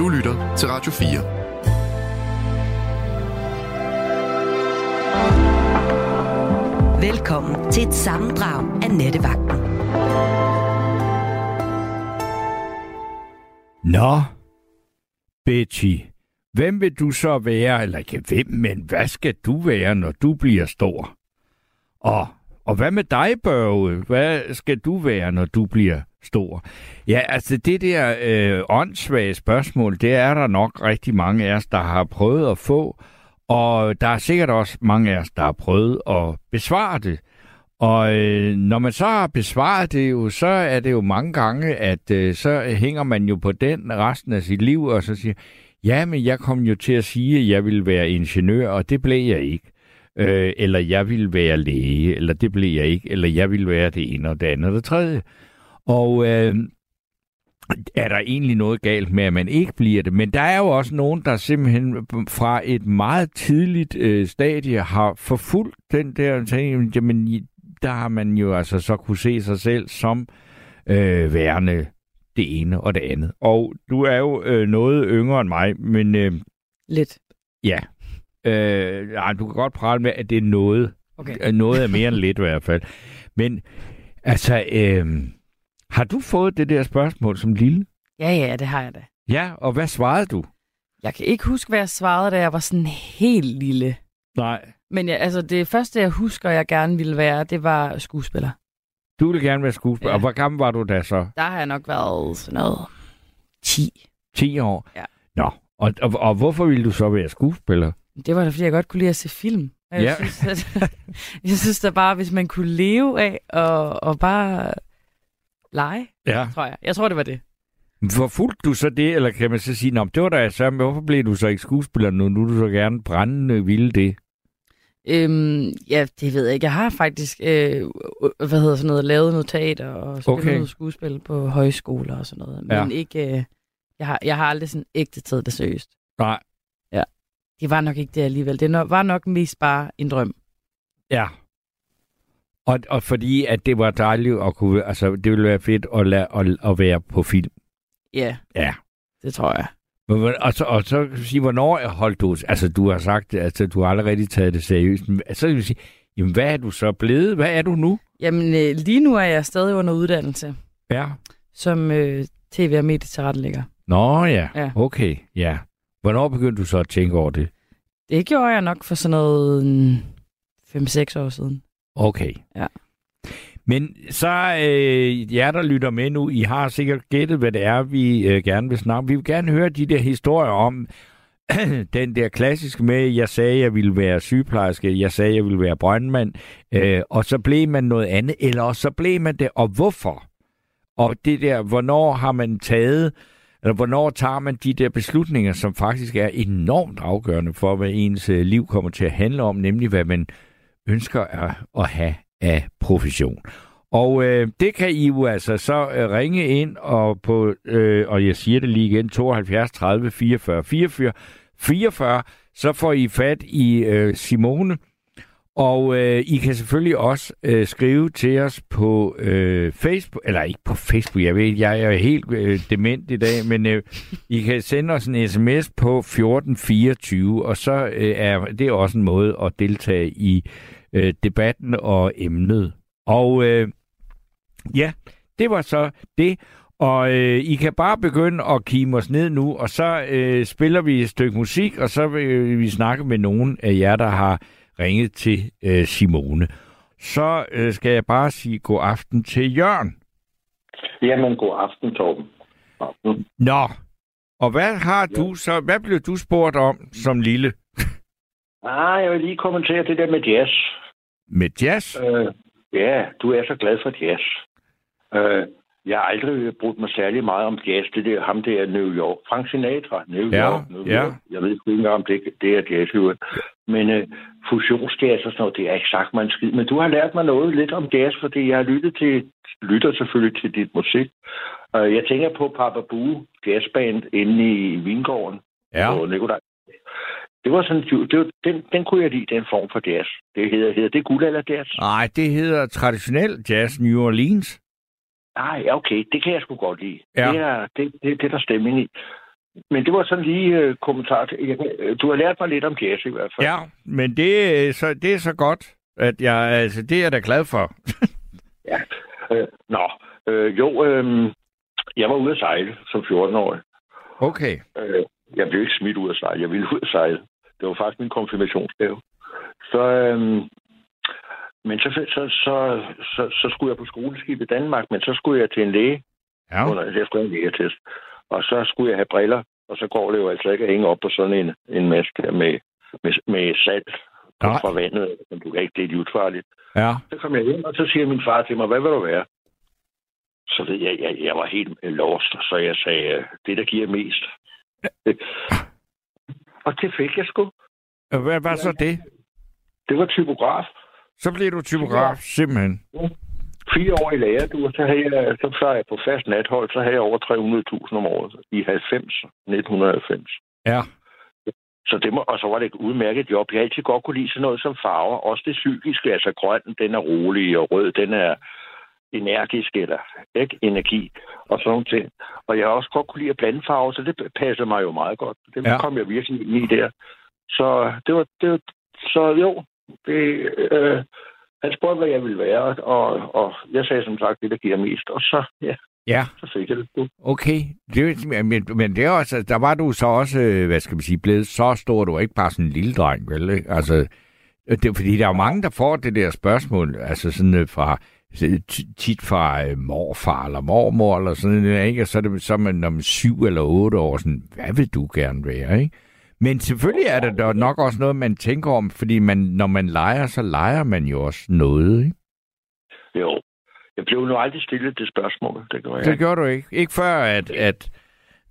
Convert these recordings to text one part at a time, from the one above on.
Du lytter til Radio 4. Velkommen til et sammendrag af Nettevagten. Nå, Betty, hvem vil du så være, eller ikke hvem, men hvad skal du være, når du bliver stor? Og, og hvad med dig, Børge? Hvad skal du være, når du bliver stor? Ja, altså det der øh, åndssvage spørgsmål, det er der nok rigtig mange af os, der har prøvet at få, og der er sikkert også mange af os, der har prøvet at besvare det. Og øh, når man så har besvaret det jo, så er det jo mange gange, at øh, så hænger man jo på den resten af sit liv, og så siger, ja, men jeg kom jo til at sige, at jeg ville være ingeniør, og det blev jeg ikke. Øh, eller jeg ville være læge, eller det blev jeg ikke, eller jeg ville være det ene og det andet og det tredje. Og øh, er der egentlig noget galt med, at man ikke bliver det? Men der er jo også nogen, der simpelthen fra et meget tidligt øh, stadie har forfulgt den der ting, jamen der har man jo altså så kunne se sig selv som øh, værende det ene og det andet. Og du er jo øh, noget yngre end mig, men... Øh, Lidt. Ja. Øh, nej, du kan godt prale med, at det er noget. Okay. Noget er mere end lidt i hvert fald. Men altså, øh, har du fået det der spørgsmål som lille? Ja, ja, det har jeg da. Ja, og hvad svarede du? Jeg kan ikke huske, hvad jeg svarede, da jeg var sådan helt lille. Nej. Men ja, altså, det første, jeg husker, jeg gerne ville være, det var skuespiller. Du ville gerne være skuespiller. Ja. Og hvor gammel var du da så? Der har jeg nok været sådan noget 10. 10 år? Ja. Nå, og, og, og hvorfor ville du så være skuespiller? Det var da, fordi jeg godt kunne lide at se film. Jeg ja. synes, at, jeg synes da bare, hvis man kunne leve af og, og bare lege, ja. tror jeg. Jeg tror, det var det. Forfulgte du så det, eller kan man så sige, Nå, det var da så, men hvorfor blev du så ikke skuespiller nu? Nu du så gerne brændende ville det. Øhm, ja, det ved jeg ikke. Jeg har faktisk, øh, hvad hedder sådan noget, lavet noget teater og spillet okay. noget skuespil på højskoler og sådan noget. Men ja. ikke, øh, jeg, har, jeg har aldrig sådan ægte taget det seriøst. Nej. Det var nok ikke det alligevel. Det var nok mest bare en drøm. Ja. Og, og fordi at det var dejligt at kunne, altså det ville være fedt at, lade, at, at være på film. Ja. Ja. Det tror jeg. Men, og, så, og så kan du sige, hvornår holdt du, altså du har sagt, at altså, du har allerede taget det seriøst, men så vil sige, jamen hvad er du så blevet? Hvad er du nu? Jamen øh, lige nu er jeg stadig under uddannelse. Ja. Som øh, tv- og medietilrettelægger. Nå ja. ja, okay, ja. Hvornår begyndte du så at tænke over det? Det gjorde jeg nok for sådan noget 5-6 år siden. Okay. Ja. Men så øh, jer, der lytter med nu, I har sikkert gættet, hvad det er, vi øh, gerne vil snakke Vi vil gerne høre de der historier om den der klassiske med, jeg sagde, jeg ville være sygeplejerske, jeg sagde, jeg ville være brøndmand, øh, og så blev man noget andet, eller så blev man det, og hvorfor? Og det der, hvornår har man taget, eller hvornår tager man de der beslutninger, som faktisk er enormt afgørende for, hvad ens øh, liv kommer til at handle om, nemlig hvad man ønsker at, at have af profession. Og øh, det kan I jo altså så øh, ringe ind, og, på, øh, og jeg siger det lige igen, 72 30 44 44 44, så får I fat i øh, Simone, og øh, I kan selvfølgelig også øh, skrive til os på øh, Facebook, eller ikke på Facebook, jeg ved, jeg er helt øh, dement i dag, men øh, I kan sende os en sms på 1424, og så øh, er det også en måde at deltage i øh, debatten og emnet. Og øh, ja, det var så det. Og øh, I kan bare begynde at kime os ned nu, og så øh, spiller vi et stykke musik, og så vil vi snakke med nogen af jer, der har ringet til øh, Simone. Så øh, skal jeg bare sige god aften til Jørgen. Jamen, god aften, Torben. Aften. Nå, og hvad har ja. du så, hvad blev du spurgt om som lille? ah, jeg vil lige kommentere det der med jazz. Med jazz? Øh, ja, du er så glad for jazz. Øh, jeg har aldrig brugt mig særlig meget om jazz. Det der, ham der New York. Frank Sinatra. New ja, York. New ja. York. Jeg ved ikke engang, om det, det er jazz. Men øh, fusionsjazz og sådan noget, det er ikke sagt mig en skid. Men du har lært mig noget lidt om jazz, fordi jeg har lyttet til, lytter selvfølgelig til dit musik. Uh, jeg tænker på Papa Boo jazzband inde i Vingården. Ja. Og Nikolaj. Det var sådan, det var, den, den kunne jeg lide, den form for jazz. Det hedder, hedder det guld eller jazz? Nej, det hedder traditionel jazz New Orleans. Nej, ja, okay, det kan jeg sgu godt lide. Ja. Det, er, det, det, det er der stemning i. men det var sådan lige uh, kommentar til. Jeg, du har lært mig lidt om jazz i hvert fald. Ja, men det, er så, det er så godt, at jeg, altså, det er jeg da glad for. ja. Uh, nå, uh, jo, uh, jeg var ude at sejle som 14-årig. Okay. Uh, jeg blev ikke smidt ud at sejle. Jeg ville ud at sejle. Det var faktisk min konfirmationsgave. Så, øhm, men så, så, så, så, så skulle jeg på skoleskib i Danmark, men så skulle jeg til en læge. Ja. Under, jeg skulle have en lægetest. Og så skulle jeg have briller, og så går det jo altså ikke at hænge op på sådan en, en maske med, med, med salt Nej. fra vandet. Du kan ikke, det er livsfarligt. Ja. Så kom jeg hjem, og så siger min far til mig, hvad vil du være? Så ved jeg, jeg, jeg var helt lost, så jeg sagde, det der giver mest. og det fik jeg sgu. Hvad var så det? Det var typograf. Så blev du typograf, simpelthen. Ja. Fire år i lære, du, så, havde jeg, så var jeg på fast nathold, så havde jeg over 300.000 om året i 90, 1990. Ja. Så det må, og så var det et udmærket job. Jeg altid godt kunne lide sådan noget som farver. Også det psykiske, altså grøn, den er rolig, og rød, den er energisk, eller ikke energi, og sådan nogle ting. Og jeg har også godt kunne lide at blande farver, så det passer mig jo meget godt. Det ja. kom jeg virkelig ind i der. Så det var, det var så jo, det, øh, han spurgte, hvad jeg ville være, og, og jeg sagde som sagt det, der giver mest, og så, ja, Ja. Så fik jeg det. Okay. Det, men, men det er også, der var du så også, øh, hvad skal man sige, blevet så stor, du var ikke bare sådan en lille dreng, vel? Ikke? Altså, det, fordi der er jo mange, der får det der spørgsmål, altså sådan øh, fra, tit fra øh, morfar eller mormor eller sådan noget, ikke? Og så er det så man, når man syv eller otte år, sådan, hvad vil du gerne være, ikke? Men selvfølgelig er det der nok også noget, man tænker om, fordi man, når man leger, så leger man jo også noget, ikke? Jo. Jeg blev nu aldrig stillet det spørgsmål. Det gør jeg Det gør du ikke. Ikke før, at, at,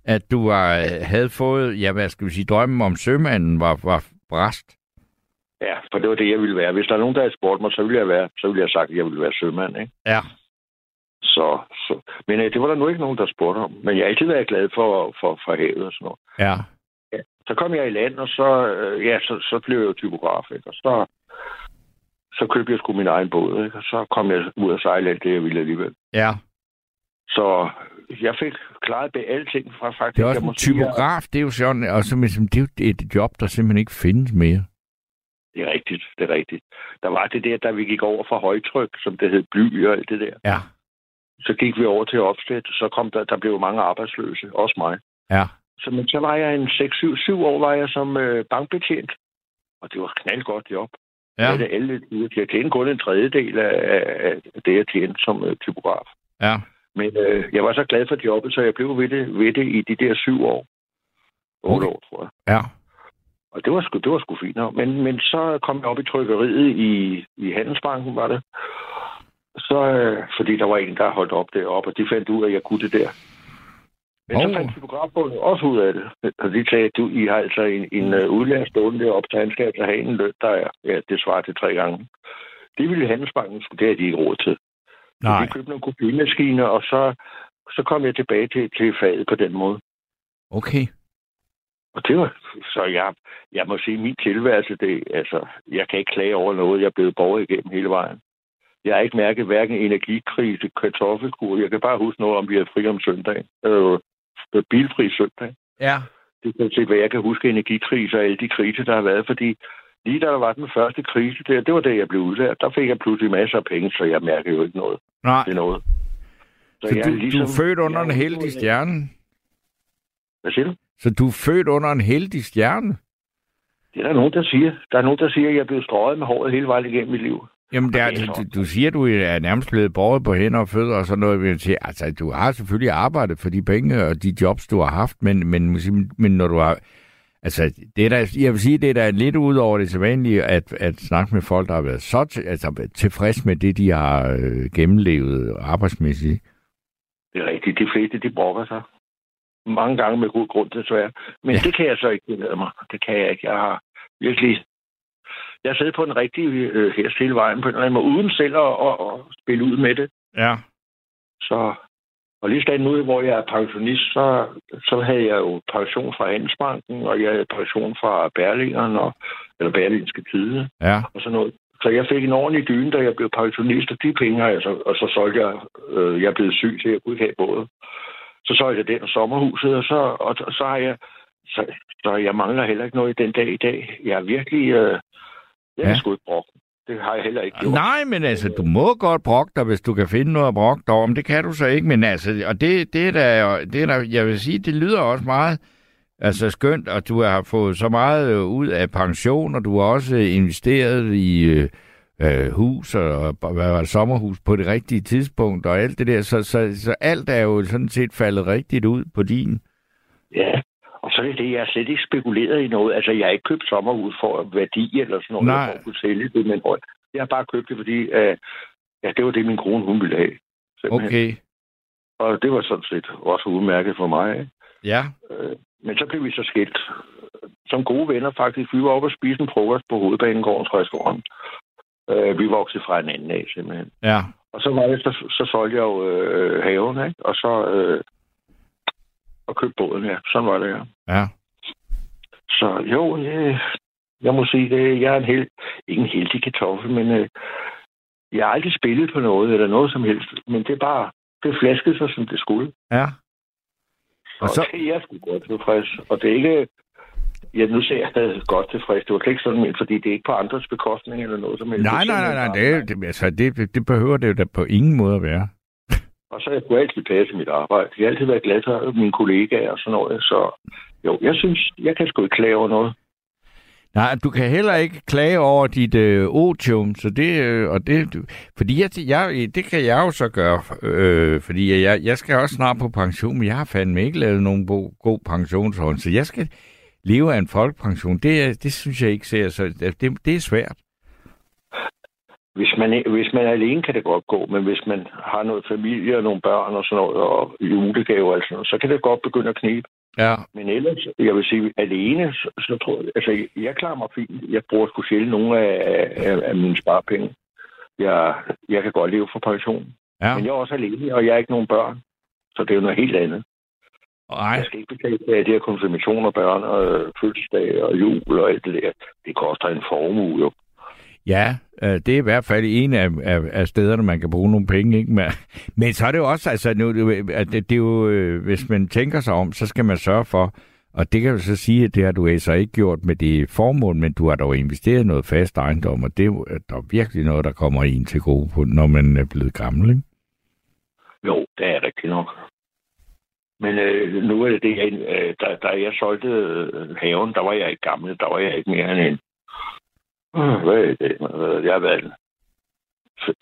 at du var, havde fået, ja, hvad skal vi sige, drømmen om sømanden var, var bræst. Ja, for det var det, jeg ville være. Hvis der er nogen, der havde spurgt mig, så ville jeg, være, så ville jeg have sagt, at jeg ville være sømand, ikke? Ja. Så, så, men øh, det var der nu ikke nogen, der spurgte om. Men jeg har altid været glad for, for, for havet og sådan noget. Ja. Så kom jeg i land, og så, øh, ja, så, så blev jeg jo typograf, ikke? Og så, så købte jeg sgu min egen båd, ikke? Og så kom jeg ud og sejle alt det, jeg ville alligevel. Ja. Så jeg fik klaret det alting fra faktisk... Det er også en typograf, det er jo sådan, og så, det er jo et job, der simpelthen ikke findes mere. Det er rigtigt, det er rigtigt. Der var det der, da vi gik over fra højtryk, som det hed bly og alt det der. Ja. Så gik vi over til opslæt, så kom der, der blev mange arbejdsløse, også mig. Ja. Så, men så var jeg en 6-7 år var jeg som øh, bankbetjent, og det var et knaldgodt job. Ja. Det alle, jeg tjente kun en tredjedel af, af det, jeg tjente som øh, typograf. Ja. Men øh, jeg var så glad for jobbet, så jeg blev ved det, ved det i de der syv år. Otte okay. år, tror jeg. Ja. Og det var sgu, det var sgu fint nok. Men, men så kom jeg op i trykkeriet i, i Handelsbanken, var det. Så, øh, fordi der var en, der holdt op deroppe, og de fandt ud af, at jeg kunne det der. Men oh. så fandt typografbundet også ud af det. Og de sagde, at du, I har altså en, en uh, udlærer stående deroppe, så han skal altså have en løn, der er, ja, det svarer til tre gange. Det ville Handelsbanken, det havde de ikke råd til. Nej. Så de købte nogle kopimaskiner, og så, så kom jeg tilbage til, til faget på den måde. Okay. Og det var, så jeg, jeg må sige, min tilværelse, det, altså, jeg kan ikke klage over noget. Jeg er blevet borget igennem hele vejen. Jeg har ikke mærket hverken energikrise, kartoffelkur. Jeg kan bare huske noget om, vi har fri om søndagen. Øh, bilfri søndag. Ja. Det er set, hvad jeg kan huske energikrise og alle de kriser, der har været, fordi lige da der var den første krise, der, det var da jeg blev udlært. Der fik jeg pludselig masser af penge, så jeg mærker jo ikke noget. Nej. Det er noget. Så, så jeg du, ligesom, du er født under en heldig stjerne? Hvad siger du? Så du er født under en heldig stjerne? Det er der nogen, der siger. Der er nogen, der siger, at jeg er blevet strøget med håret hele vejen igennem mit liv. Jamen, der, du, du siger, at du er nærmest blevet båret på hænder og fødder og sådan noget. Jeg siger, altså, du har selvfølgelig arbejdet for de penge og de jobs, du har haft, men, men, men når du har... Altså, det er der, jeg vil sige, det er da lidt ud over det sædvanlige, at, at snakke med folk, der har været så til, altså, tilfreds med det, de har øh, gennemlevet arbejdsmæssigt. Det er rigtigt. De fleste, de brokker sig. Mange gange med god grund, desværre. Men ja. det kan jeg så ikke bevæge mig. Det kan jeg ikke. Jeg har virkelig jeg sidder på den rigtige øh, hest hele vejen på en eller anden måde, uden selv at, at, at spille ud med det. Ja. Så, og lige stand nu, hvor jeg er pensionist, så, så havde jeg jo pension fra Handelsbanken, og jeg havde pension fra Berlingeren, og, eller Berlingske Tide, ja. og sådan noget. Så jeg fik en ordentlig dyne, da jeg blev pensionist, og de penge har jeg så, og så solgte jeg, øh, jeg blev syg at jeg kunne ikke have både. Så så jeg den sommerhuset, og så, og, og så har jeg så, så jeg mangler heller ikke noget i den dag i dag. Jeg er virkelig... Øh, jeg ja. er sgu ikke brugt. Det har jeg heller ikke gjort. Nej, men altså, du må godt brokke dig, hvis du kan finde noget at brokke dig om. Det kan du så ikke, men altså, og det, det er da, det er da, jeg vil sige, det lyder også meget altså skønt, at du har fået så meget ud af pension, og du har også investeret i øh, øh hus og hvad var det, sommerhus på det rigtige tidspunkt og alt det der. Så, så, så alt er jo sådan set faldet rigtigt ud på din. Ja, og så er det det, jeg har slet ikke spekuleret i noget. Altså, jeg har ikke købt sommerhus for værdi eller sådan noget, Nej. for at kunne sælge det, men jeg har bare købt det, fordi uh, ja, det var det, min kone hun ville have. Simpelthen. Okay. Og det var sådan set også udmærket for mig. Ikke? Ja. Uh, men så blev vi så skilt. Som gode venner faktisk. Vi var oppe og spise en frokost på Hovedbanegårdens restaurant. Uh, vi voksede fra en anden af, simpelthen. Ja. Og så var det, så, så solgte jeg jo øh, haven, ikke? Og så øh, og købe båden, ja. Sådan var det, ja. Ja. Så jo, jeg, jeg må sige det. Jeg er en held, ikke en heldig kartoffel, men øh, jeg har aldrig spillet på noget eller noget som helst. Men det er bare, det flaskede sig, som det skulle. Ja. Og, og så... det er jeg sgu godt tilfreds. Og det er ikke... Jeg nu ser jeg stadig godt tilfreds. Det var slet ikke sådan, fordi det er ikke på andres bekostning eller noget som helst. Nej, nej, nej, nej. Det, det, altså, det, det behøver det jo da på ingen måde at være. Og så jeg kunne altid passe mit arbejde. Jeg har altid været glad for mine kollegaer og sådan noget. Så jo, jeg synes, jeg kan sgu ikke klage over noget. Nej, du kan heller ikke klage over dit øh, otium, så det, øh, og det, du, fordi jeg, jeg, det kan jeg jo så gøre, øh, fordi jeg, jeg skal også snart på pension, men jeg har fandme ikke lavet nogen bo, god pensionshånd, så jeg skal leve af en folkepension. Det, det synes jeg ikke ser, så det, det er svært. Hvis man, hvis man er alene, kan det godt gå, men hvis man har noget familie og nogle børn og sådan noget, og julegaver og sådan noget, så kan det godt begynde at knibe. Ja. Men ellers, jeg vil sige, alene, så, så tror jeg, altså, jeg klarer mig fint. Jeg bruger sgu sjældent nogle af, af, af mine sparepenge. Jeg, jeg kan godt leve for pension. Ja. Men jeg er også alene, og jeg har ikke nogen børn. Så det er jo noget helt andet. Nej. Jeg skal ikke betale af de her konfirmationer, børn og fødselsdag og jul og alt det der. Det koster en formue jo. Ja, øh, det er i hvert fald en af, af, af stederne, man kan bruge nogle penge. Ikke? Men, men så er det jo også, altså, nu, at det, det er jo, øh, hvis man tænker sig om, så skal man sørge for, og det kan du så sige, at det har du altså ikke gjort med det formål, men du har dog investeret noget fast ejendom, og det er jo der virkelig noget, der kommer ind til gode, på, når man er blevet gammel, ikke? Jo, det er rigtigt nok. Men øh, nu er det det, øh, da, da jeg solgte øh, haven, der var jeg ikke gammel, der var jeg ikke mere end en hvad er det? Jeg har været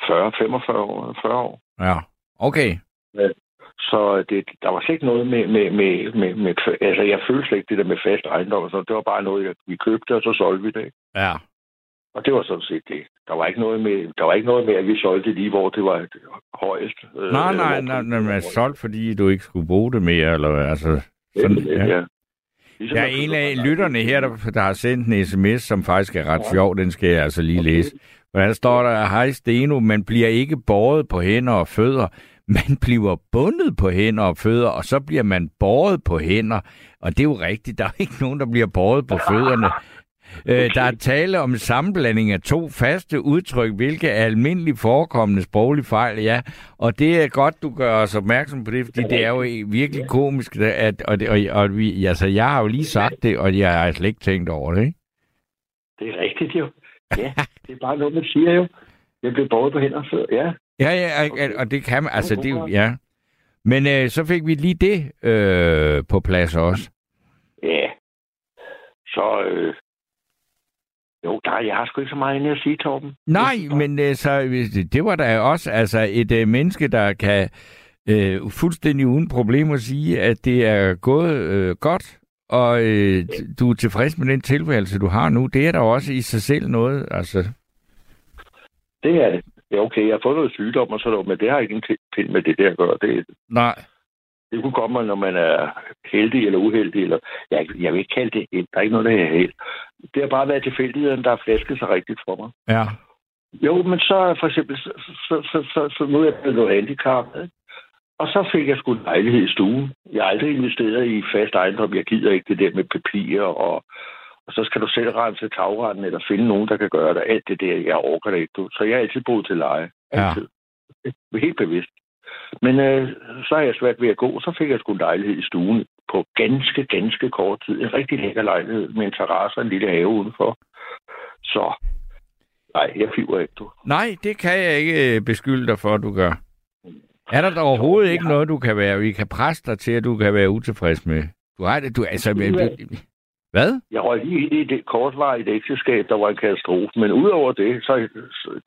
40, 45 år. 40 år. Ja, okay. Ja. Så det, der var slet ikke noget med, med, med, med, med, altså jeg følte slet ikke det der med fast ejendom, så det var bare noget, vi købte, og så solgte vi det. Ja. Og det var sådan set det. Der var ikke noget med, der var ikke noget med at vi solgte lige, hvor det var højest. Øh, nej, nej, nej, nej, men solgt, fordi du ikke skulle bruge det mere, eller altså... Sådan, ja. ja. Ligesom der er en af lytterne her, der, der har sendt en sms, som faktisk er ret ja. sjov. Den skal jeg altså lige okay. læse. Hvordan står der, hej Steno, man bliver ikke båret på hænder og fødder, man bliver bundet på hænder og fødder, og så bliver man båret på hænder. Og det er jo rigtigt, der er ikke nogen, der bliver båret på fødderne. Øh, der er tale om sammenblanding af to faste udtryk, hvilke er almindeligt forekommende sproglige fejl, ja. Og det er godt, du gør os opmærksom på det, fordi det er jo virkelig komisk, at, og, det, og, og vi, altså, jeg har jo lige sagt det, og jeg har slet ikke tænkt over det, ikke? Det er rigtigt jo. Ja, det er bare noget, man siger jo. Jeg blev båret på hænder før, ja. Ja, ja, og, og det kan man, altså, det, ja. Men øh, så fik vi lige det øh, på plads også. Ja. Så, øh, jo, der, jeg har sgu ikke så meget andet at sige, Torben. Nej, men øh, så, det var da også altså, et øh, menneske, der kan øh, fuldstændig uden problemer sige, at det er gået øh, godt, og øh, du er tilfreds med den tilværelse, du har nu. Det er der også i sig selv noget, altså. Det er det. Ja, okay, jeg har fået noget sygdom og sådan noget, men det har ikke en med det der at gøre. Det, Nej. Det kunne komme, når man er heldig eller uheldig. Eller, jeg, jeg vil ikke kalde det held. Der er ikke noget, der er held. Det har bare været tilfældigheden, der har flasket sig rigtigt for mig. Ja. Jo, men så for eksempel, så, så, så, så, så nu er jeg blevet noget handicappet. Og så fik jeg sgu en lejlighed i stuen. Jeg har aldrig investeret i fast ejendom. Jeg gider ikke det der med papirer, og, og så skal du selv rense tagranden, eller finde nogen, der kan gøre det. Alt det der, jeg overgår det ikke. Så jeg har altid boet til leje. Altid. Ja. Helt bevidst. Men øh, så har jeg svært ved at gå, så fik jeg sgu en lejlighed i stuen på ganske, ganske kort tid. En rigtig lækker lejlighed med en terrasse og en lille have udenfor. Så nej, jeg fiver ikke, du. Nej, det kan jeg ikke øh, beskylde dig for, at du gør. Er der, der overhovedet ikke noget, du kan være, vi kan presse dig til, at du kan være utilfreds med? Du har det, du, altså, hvad? Jeg røg lige i det kortvarigt ægteskab, der var en katastrofe. Men udover det, så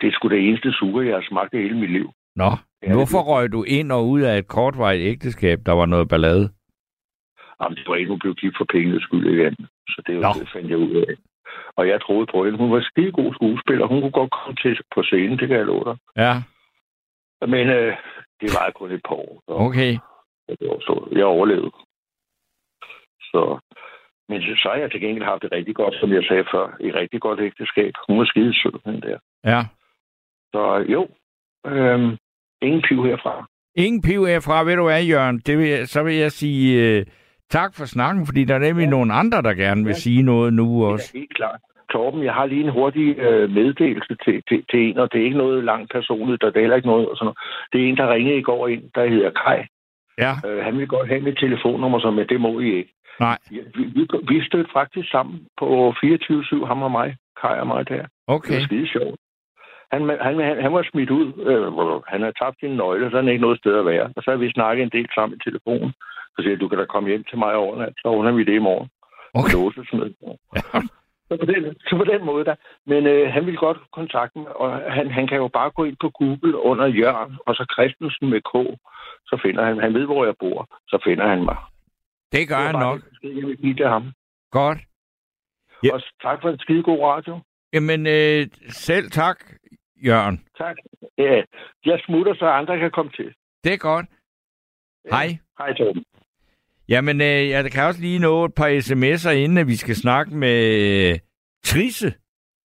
det sgu det eneste suger, jeg har smagt i hele mit liv. Nå, ja, hvorfor røg du ind og ud af et kortvarigt ægteskab, der var noget ballade? Jamen, det var hun blev gift for pengenes skyld igen. Så det, det fandt jeg ud af. Og jeg troede på hende. Hun var skide god skuespiller. Hun kunne godt komme til på scenen, det kan jeg love dig. Ja. Men øh, det var kun et par år. Så, okay. Så jeg overlevede. Så, men så har jeg til gengæld haft det rigtig godt, som jeg sagde før. Et rigtig godt ægteskab. Hun var skide sød, den der. Ja. Så jo, øhm, ingen piv herfra. Ingen piv herfra, ved du hvad, Jørgen? Det vil, så vil jeg sige øh, tak for snakken, fordi der er nemlig ja. nogle andre, der gerne vil ja. sige noget nu også. Ja, helt klart. Torben, jeg har lige en hurtig øh, meddelelse til, til, til en, og det er ikke noget langt personligt, der er heller ikke noget. Og sådan noget. Det er en, der ringede i går ind, der hedder Kai. Ja. Øh, han vil godt have mit telefonnummer, som men det må I ikke. Nej. Vi, vi, vi stødte faktisk sammen på 24-7, ham og mig, Kai og mig der. Okay. Det var skide sjovt. Han, han, han, han var smidt ud. Øh, han havde tabt sin nøgle, så han ikke noget sted at være. Og så har vi snakket en del sammen i telefonen. Så siger du kan da komme hjem til mig overnat, så ordner vi det i morgen. Okay. Låsesmed. Ja. Så på den, så på den måde der. Men øh, han vil godt kontakte mig, og han, han kan jo bare gå ind på Google under Jørgen, og så Christensen med K, så finder han, han ved, hvor jeg bor, så finder han mig. Det gør han nok. Det, jeg vil give det ham. Godt. Ja. Og tak for en skide god radio. Jamen, øh, selv tak, Jørgen. Tak. Ja, jeg smutter, så andre kan komme til. Det er godt. Ja. Hej. Hej, Torben. Jamen, øh, jeg kan også lige nå et par sms'er, inden vi skal snakke med Trisse,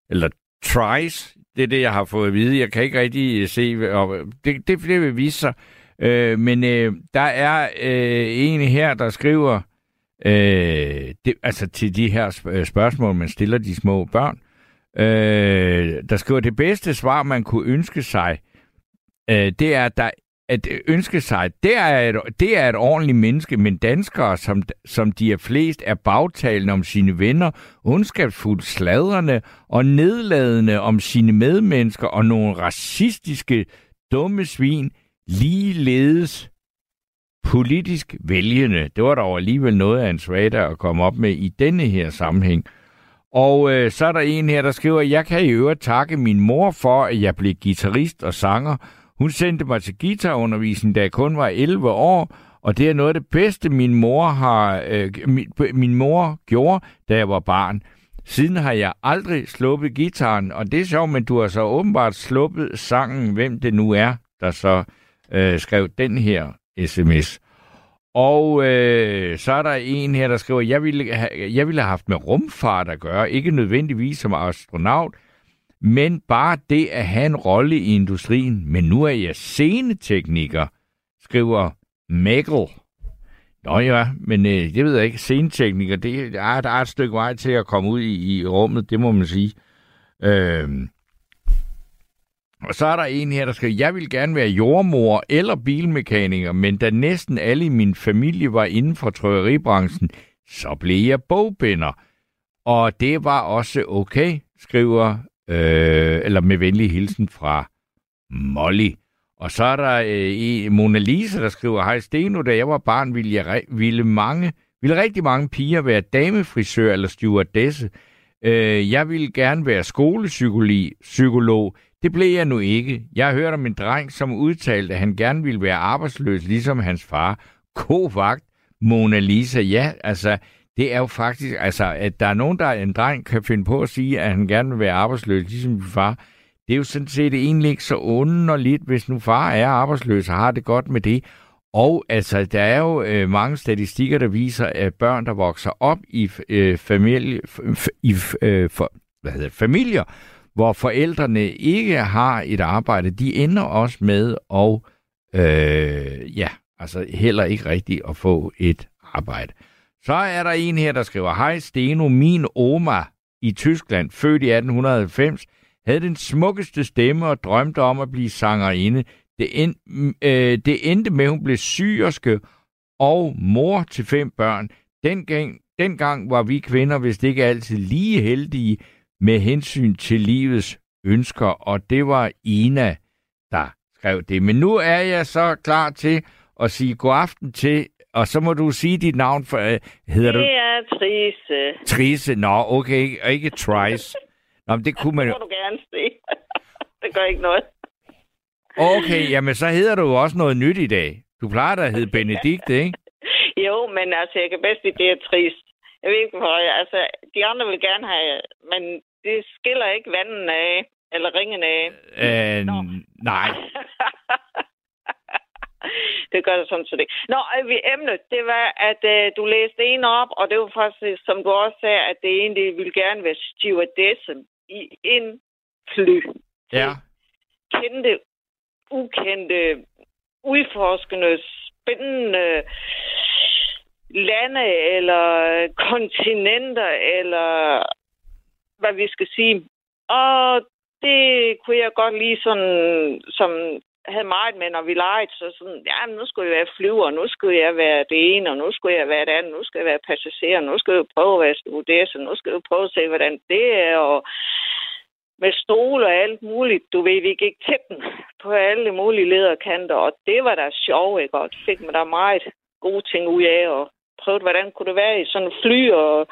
eller Trice. Det er det, jeg har fået at vide. Jeg kan ikke rigtig se, og det, det, det vil vise sig. Øh, men øh, der er øh, en her, der skriver, øh, det, altså til de her spørgsmål, man stiller de små børn, øh, der skriver, det bedste svar, man kunne ønske sig, øh, det er, at der at ønske sig, det er et, det er et ordentligt menneske, men danskere, som, som de er flest, er bagtalende om sine venner, ondskabsfuldt sladrende og nedladende om sine medmennesker og nogle racistiske dumme svin, ligeledes politisk vælgende. Det var dog alligevel noget af en svada at komme op med i denne her sammenhæng. Og øh, så er der en her, der skriver, jeg kan i øvrigt takke min mor for, at jeg blev guitarist og sanger, hun sendte mig til guitarundervisning, da jeg kun var 11 år, og det er noget af det bedste, min mor, har, øh, min, min mor gjorde, da jeg var barn. Siden har jeg aldrig sluppet gitaren, og det er sjovt, men du har så åbenbart sluppet sangen, hvem det nu er, der så øh, skrev den her sms. Og øh, så er der en her, der skriver, jeg ville, have, jeg ville have haft med rumfart at gøre, ikke nødvendigvis som astronaut, men bare det at have en rolle i industrien. Men nu er jeg scenetekniker, skriver Mikkel. Nå ja, men øh, det ved jeg ikke. Scenetekniker, det, der, er, der er et stykke vej til at komme ud i, i rummet, det må man sige. Øh, og så er der en her, der skriver, jeg vil gerne være jordmor eller bilmekaniker, men da næsten alle i min familie var inden for trøjeribranchen, så blev jeg bogbinder. Og det var også okay, skriver øh, eller med venlig hilsen fra Molly. Og så er der øh, Mona Lisa, der skriver, Hej Steno, da jeg var barn, ville, jeg, ville, mange, ville rigtig mange piger være damefrisør eller stewardesse. Øh, jeg ville gerne være skolepsykolog. Det blev jeg nu ikke. Jeg hørte om en dreng, som udtalte, at han gerne ville være arbejdsløs, ligesom hans far. Kovagt, Mona Lisa. Ja, altså, det er jo faktisk, altså, at der er nogen, der en dreng kan finde på at sige, at han gerne vil være arbejdsløs, ligesom min far. Det er jo sådan set egentlig ikke så underligt, hvis nu far er arbejdsløs og har det godt med det. Og altså, der er jo øh, mange statistikker, der viser, at børn, der vokser op i, øh, familie, i øh, for, hvad hedder, familier, hvor forældrene ikke har et arbejde, de ender også med at, øh, ja, altså heller ikke rigtigt at få et arbejde. Så er der en her, der skriver, Hej Steno, min oma i Tyskland, født i 1890, havde den smukkeste stemme og drømte om at blive sangerinde. Det, end, øh, det endte med, at hun blev syerske og mor til fem børn. Dengang, dengang var vi kvinder vist ikke altid lige heldige med hensyn til livets ønsker, og det var Ina, der skrev det. Men nu er jeg så klar til at sige god aften til, og så må du sige dit navn. For, uh, hedder det du? er Trise. Trise, nå, okay, og ikke Trice. Nå, men det kunne man jo... Det må du gerne sige. det gør ikke noget. Okay, jamen så hedder du jo også noget nyt i dag. Du plejer da at hedde Benedikte, ikke? jo, men altså, jeg kan bedst lide det er trist. Jeg ved ikke, hvor jeg, altså, de andre vil gerne have, men det skiller ikke vandet af, eller ringen af. Øh, nej. det gør det sådan set ikke. Nå, vi emnet, det var, at uh, du læste en op, og det var faktisk, som du også sagde, at det egentlig ville gerne være stewardesse i en fly. Ja. Kendte, ukendte, udforskende, spændende lande eller kontinenter, eller hvad vi skal sige. Og det kunne jeg godt lige sådan, som havde meget med, når vi legede, så sådan, ja, nu skulle jeg være flyver, nu skulle jeg være det ene, og nu skulle jeg være det andet, nu skal jeg være passager, nu skal jeg prøve at være stewardesse, nu skal jeg prøve at se, hvordan det er, og med stol og alt muligt. Du ved, vi gik til den på alle mulige lederkanter, og det var da sjovt, ikke? Og det fik man da meget gode ting ud af, og prøvede, hvordan kunne det være i sådan en fly, og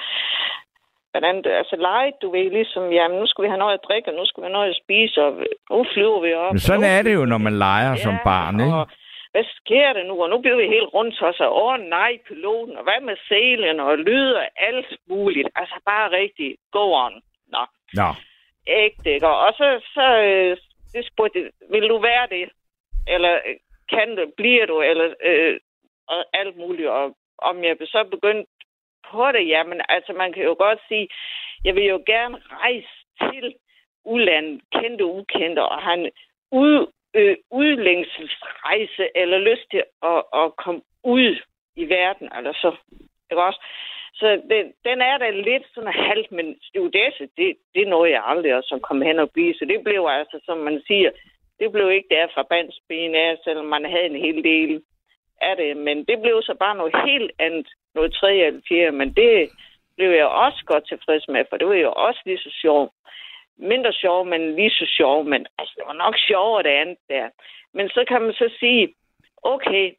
hvordan det, altså leget, du ved, ligesom, jamen, nu skal vi have noget at drikke, og nu skal vi have noget at spise, og nu flyver vi op. Men sådan er det jo, når man leger ja, som barn, ikke? Og hvad sker der nu? Og nu bliver vi helt rundt og så, åh nej, piloten, og hvad med selen, og lyder, alt muligt. Altså bare rigtig, go on. Nå. Nå. Ægte, ikke? Og så, så øh, det spurgte, vil du være det? Eller øh, kan du, bliver du, eller øh, og alt muligt. Og om jeg så begyndt på det, jamen, altså man kan jo godt sige, jeg vil jo gerne rejse til udlandet, kendte og ukendte, og han ud, øh, udlængselsrejse eller lyst til at, at komme ud i verden, eller så, ikke også? Så det, den er da lidt sådan halvt, men stewardesse, det, det nåede jeg aldrig at komme hen og blive. Så det blev altså, som man siger, det blev ikke der fra bandsben af, selvom man havde en hel del af det. Men det blev så bare noget helt andet, noget tredje eller fjerde. Men det blev jeg også godt tilfreds med, for det var jo også lige så sjovt. Mindre sjov, men lige så sjov. Men altså, det var nok sjovere det andet der. Men så kan man så sige, okay,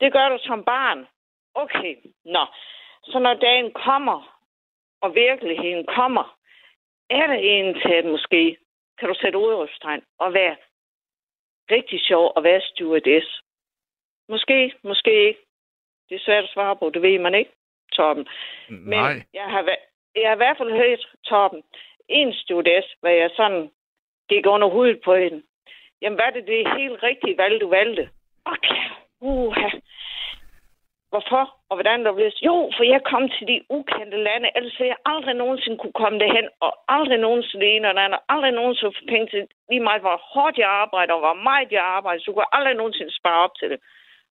det gør du som barn. Okay, nå. Så når dagen kommer, og virkeligheden kommer, er det en til at måske, kan du sætte ud og være rigtig sjov at være stewardess. Måske, måske ikke. Det er svært at svare på, det ved man ikke, Torben. Men Nej. jeg har, jeg har i hvert fald hørt, Torben, en stewardess, hvor jeg sådan gik under hovedet på hende. Jamen, hvad er det det helt rigtige valg, du valgte? Okay, uha. Hvorfor? Og hvordan der blev Jo, for jeg kom til de ukendte lande, ellers ville jeg aldrig nogensinde kunne komme derhen, og aldrig nogensinde det ene og andet, aldrig nogensinde få penge til lige meget, hvor hårdt jeg arbejder, og hvor meget jeg arbejder, så kunne jeg aldrig nogensinde spare op til det.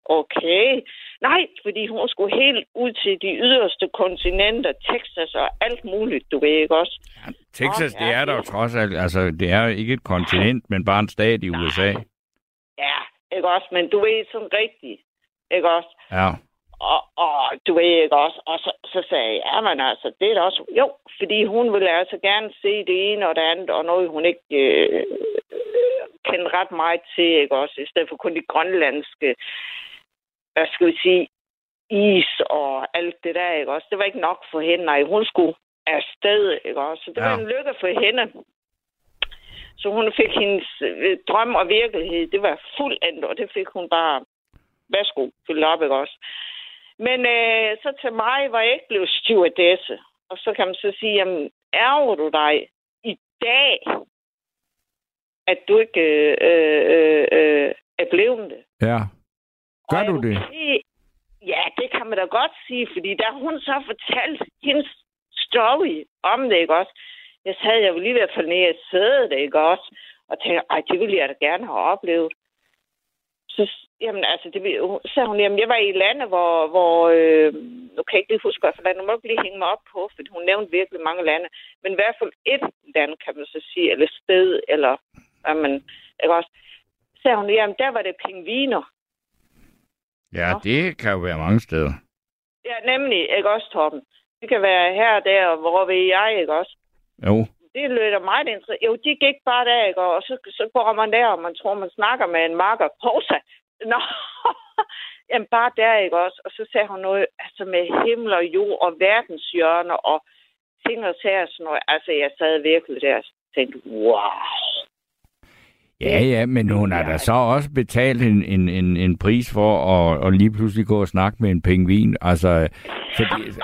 Okay. Nej, fordi hun skulle helt ud til de yderste kontinenter, Texas og alt muligt, du ved ikke også? Ja, Texas, og, det er der jo trods alt, altså det er ikke et kontinent, men bare en stat i USA. Ja, ikke også? Men du ved sådan rigtigt, ikke også? Ja. Og, og du ved ikke også, og så, så sagde jeg, ja, men altså, det er da også, jo, fordi hun ville altså gerne se det ene og det andet, og noget hun ikke øh, kender ret meget til, ikke også, i stedet for kun de grønlandske hvad skal vi sige, is og alt det der, ikke også? Det var ikke nok for hende. Nej, hun skulle afsted, ikke også? Så det ja. var en lykke for hende. Så hun fik hendes øh, drøm og virkelighed, det var fuldt og det fik hun bare, værsgo, fyldt op, ikke også? Men øh, så til mig var jeg ikke blevet stewardesse. Og så kan man så sige, jamen, ærger du dig i dag, at du ikke øh, øh, øh, er blevet det? Ja. Gør du det? Sige, ja, det kan man da godt sige, fordi da hun så fortalte hendes story om det, ikke også? Jeg sad, jeg ville lige ved at falde ned i sædet, ikke også? Og tænkte, ej, det ville jeg da gerne have oplevet. Så, jamen, altså, det, så sagde hun, jamen, jeg var i landet, hvor, hvor øh, nu kan jeg ikke lige huske, hvad for land, nu må ikke lige hænge mig op på, for hun nævnte virkelig mange lande, men i hvert fald et land, kan man så sige, eller sted, eller, jamen, ikke også? Så sagde hun, jamen der var det pingviner. Ja, Nå. det kan jo være mange steder. Ja, nemlig, ikke også, Torben? Det kan være her og der, hvor ved jeg, ikke også? Jo. Det lyder meget interessant. Jo, de gik bare der, ikke? Og så, så går man der, og man tror, man snakker med en marker. Posa! Nå, jamen bare der, ikke også? Og så sagde hun noget, altså med himmel og jord og verdenshjørner og ting og sager sådan noget. Altså, jeg sad virkelig der og tænkte, wow. Ja, ja, men hun har da så også betalt en, en, en, en pris for at, at lige pludselig gå og snakke med en pingvin. Altså, fordi,